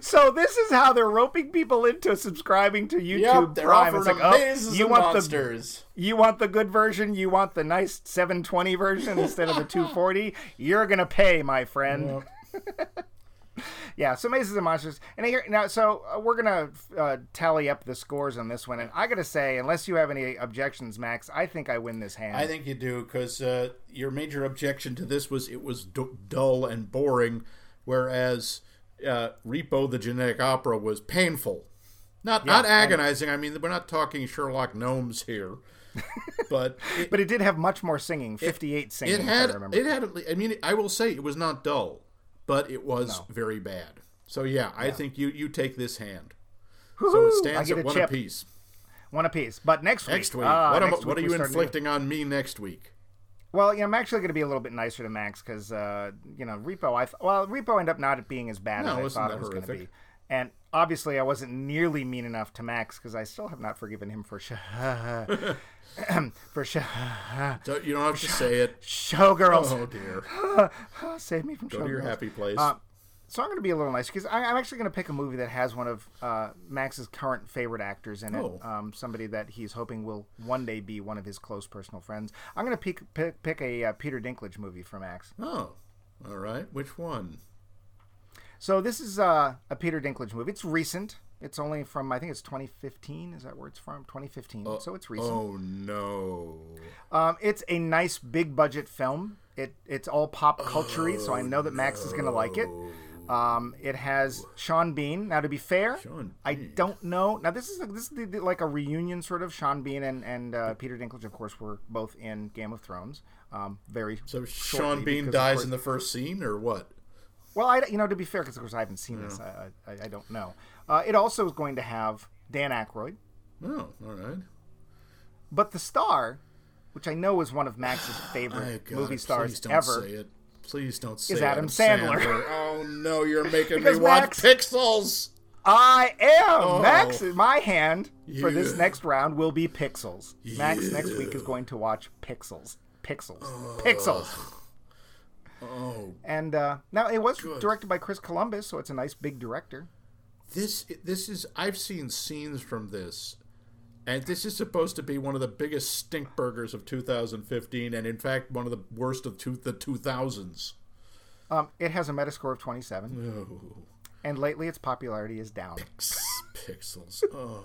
[SPEAKER 3] So this is how they're roping people into subscribing to YouTube
[SPEAKER 2] Yep, they're
[SPEAKER 3] Prime. It's like, oh, you want the
[SPEAKER 2] monsters.
[SPEAKER 3] you want the good version, you want the nice 720 version instead of the 240, you're gonna pay, my friend. yeah, so Mazes and Monsters, and here now, so uh, we're gonna uh, tally up the scores on this one, and I gotta say, unless you have any objections, Max, I think I win this hand.
[SPEAKER 2] I think you do because uh, your major objection to this was it was d- dull and boring, whereas uh, Repo the Genetic Opera was painful, not not agonizing. I mean, we're not talking Sherlock Gnomes here, but it,
[SPEAKER 3] but it did have much more singing, 58 singing.
[SPEAKER 2] it had
[SPEAKER 3] I
[SPEAKER 2] it had. I mean, I will say it was not dull, but it was very bad. So yeah, I think you you take this hand. So it stands at one
[SPEAKER 3] chip.
[SPEAKER 2] apiece.
[SPEAKER 3] one apiece. But next week,
[SPEAKER 2] Next week,
[SPEAKER 3] ah,
[SPEAKER 2] what, am,
[SPEAKER 3] next
[SPEAKER 2] what are you
[SPEAKER 3] starting
[SPEAKER 2] inflicting on me next week?
[SPEAKER 3] Well, you know, I'm actually going to be a little bit nicer to Max because, uh, you know, Repo. I th- well, Repo ended up not being as bad
[SPEAKER 2] No,
[SPEAKER 3] as I thought it was going to be, and obviously I wasn't nearly mean enough to Max because I still have not forgiven him for sh- for sh-
[SPEAKER 2] So you don't have to say it.
[SPEAKER 3] showgirls.
[SPEAKER 2] Oh dear.
[SPEAKER 3] Save me from
[SPEAKER 2] Go to your happy place.
[SPEAKER 3] Uh, so I'm going to be a little nice because I'm actually going to pick a movie that has one of uh, Max's current favorite actors in it.
[SPEAKER 2] Oh.
[SPEAKER 3] Um, somebody that he's hoping will one day be one of his close personal friends. I'm going to pick pick, pick a uh, Peter Dinklage movie for Max.
[SPEAKER 2] oh, all right. Which one?
[SPEAKER 3] So this is uh, a Peter Dinklage movie. It's recent. It's only from I think it's 2015. Is that where it's from? 2015. so it's recent.
[SPEAKER 2] Oh no.
[SPEAKER 3] Um, it's a nice big budget film. It it's all pop culture so I know that Max is gonna like it. Um, it has Sean Bean. Now, to be fair,
[SPEAKER 2] Sean
[SPEAKER 3] I don't know. Now, this is this is like a reunion sort of. Sean Bean and and uh, Peter Dinklage, of course, were both in Game of Thrones. Um, very
[SPEAKER 2] So Sean Bean
[SPEAKER 3] because,
[SPEAKER 2] dies
[SPEAKER 3] course-
[SPEAKER 2] in the first scene, or what?
[SPEAKER 3] Well, I you know to be fair, because of course I haven't seen this, I, I I don't know. Uh, it also is going to have Dan Aykroyd,
[SPEAKER 2] Oh, all right.
[SPEAKER 3] but the star, which I know is one of Max's favorite
[SPEAKER 2] God,
[SPEAKER 3] movie stars ever.
[SPEAKER 2] Say it. Please don't say
[SPEAKER 3] Is Adam Sandler.
[SPEAKER 2] Oh no, you're making me watch
[SPEAKER 3] Max-
[SPEAKER 2] Pixels.
[SPEAKER 3] I am
[SPEAKER 2] Oh.
[SPEAKER 3] Max. My hand for this next round will be Pixels. Max next week is going to watch Pixels. Pixels. Pixels.
[SPEAKER 2] Oh,
[SPEAKER 3] And uh, now it was directed by Chris Columbus, so it's a nice big director.
[SPEAKER 2] this this is. I've seen scenes from this, and this is supposed to be one of the biggest stink burgers of 2015, and in fact one of the worst of two, the 2000s.
[SPEAKER 3] Um, it has a Metascore of 27,
[SPEAKER 2] Oh,
[SPEAKER 3] and lately its popularity is down.
[SPEAKER 2] Pixels. Oh.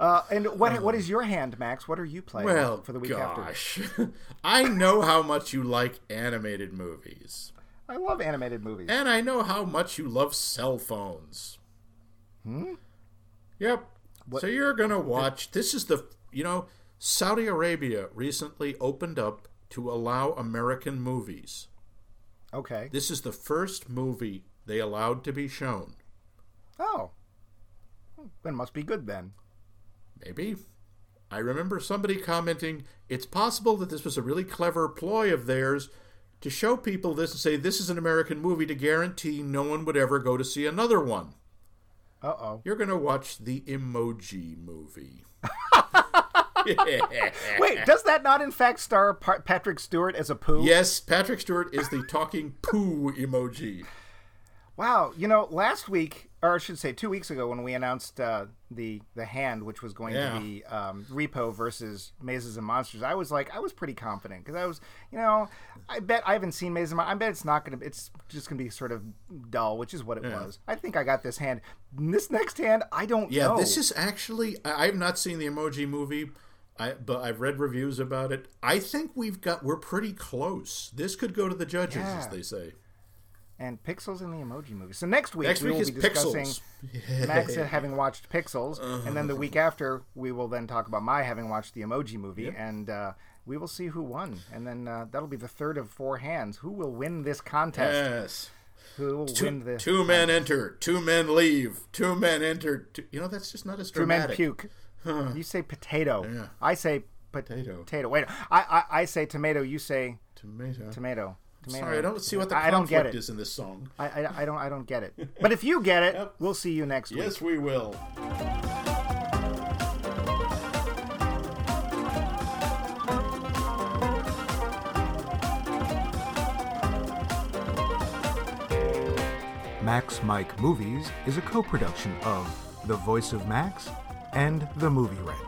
[SPEAKER 3] Uh, and what what is your hand, Max? What are you playing
[SPEAKER 2] Well,
[SPEAKER 3] for the week after?
[SPEAKER 2] gosh, I know how much you like animated movies,
[SPEAKER 3] I love animated movies.
[SPEAKER 2] and I know how much you love cell phones. Hmm. Yep. So you're gonna watch. This is the you know Saudi Arabia recently opened up to allow American movies.
[SPEAKER 3] Okay.
[SPEAKER 2] This is the first movie they allowed to be shown.
[SPEAKER 3] Oh. Then must be good then.
[SPEAKER 2] Maybe. I remember somebody commenting, it's possible that this was a really clever ploy of theirs to show people this and say this is an American movie to guarantee no one would ever go to see another one.
[SPEAKER 3] Uh oh.
[SPEAKER 2] You're going to watch the Emoji movie.
[SPEAKER 3] Wait, does that not in fact star Pa- Patrick Stewart as a poo?
[SPEAKER 2] Yes, Patrick Stewart is the talking poo emoji.
[SPEAKER 3] Wow. You know, last week, or I should say two weeks ago, when we announced uh, the the hand, which was going
[SPEAKER 2] Yeah.
[SPEAKER 3] to be um, Repo versus Mazes and Monsters, I was like, I was pretty confident because I was, you know, I bet I haven't seen Mazes I bet it's not to, it's just going to be sort of dull, which is what it was. I think I got this hand. This next hand, I don't
[SPEAKER 2] Yeah,
[SPEAKER 3] know.
[SPEAKER 2] this is actually I, I've not seen the emoji movie. I, but I've read reviews about it. I think we've got we're pretty close. This could go to the judges, as they say.
[SPEAKER 3] And Pixels in the Emoji Movie. So next week
[SPEAKER 2] Next
[SPEAKER 3] we
[SPEAKER 2] week
[SPEAKER 3] will be discussing
[SPEAKER 2] Pixels.
[SPEAKER 3] Max having watched Pixels, and then the
[SPEAKER 2] Uh-huh.
[SPEAKER 3] week after we will then talk about my having watched the Emoji Movie, and uh, we will see who won, and then uh, that'll be the third of four hands. Who will win this contest?
[SPEAKER 2] Yes.
[SPEAKER 3] Who will
[SPEAKER 2] Two,
[SPEAKER 3] win this?
[SPEAKER 2] two men enter, two men leave, two men enter. Two, you know that's just not as dramatic.
[SPEAKER 3] Two men puke. You say potato.
[SPEAKER 2] Yeah.
[SPEAKER 3] I say pot-
[SPEAKER 2] Potato.
[SPEAKER 3] Potato. Wait, I, I I say tomato. You say
[SPEAKER 2] Tomato.
[SPEAKER 3] tomato. Tomato.
[SPEAKER 2] Sorry, I don't see what the
[SPEAKER 3] I don't get
[SPEAKER 2] conflict
[SPEAKER 3] it.
[SPEAKER 2] is in this song.
[SPEAKER 3] I, I, I don't I don't get it. But if you get it,
[SPEAKER 2] Yep.
[SPEAKER 3] we'll see you next week.
[SPEAKER 2] Yes, we will.
[SPEAKER 1] Max Mike Movies is a co production of The Voice of Max and The Movie Wrench.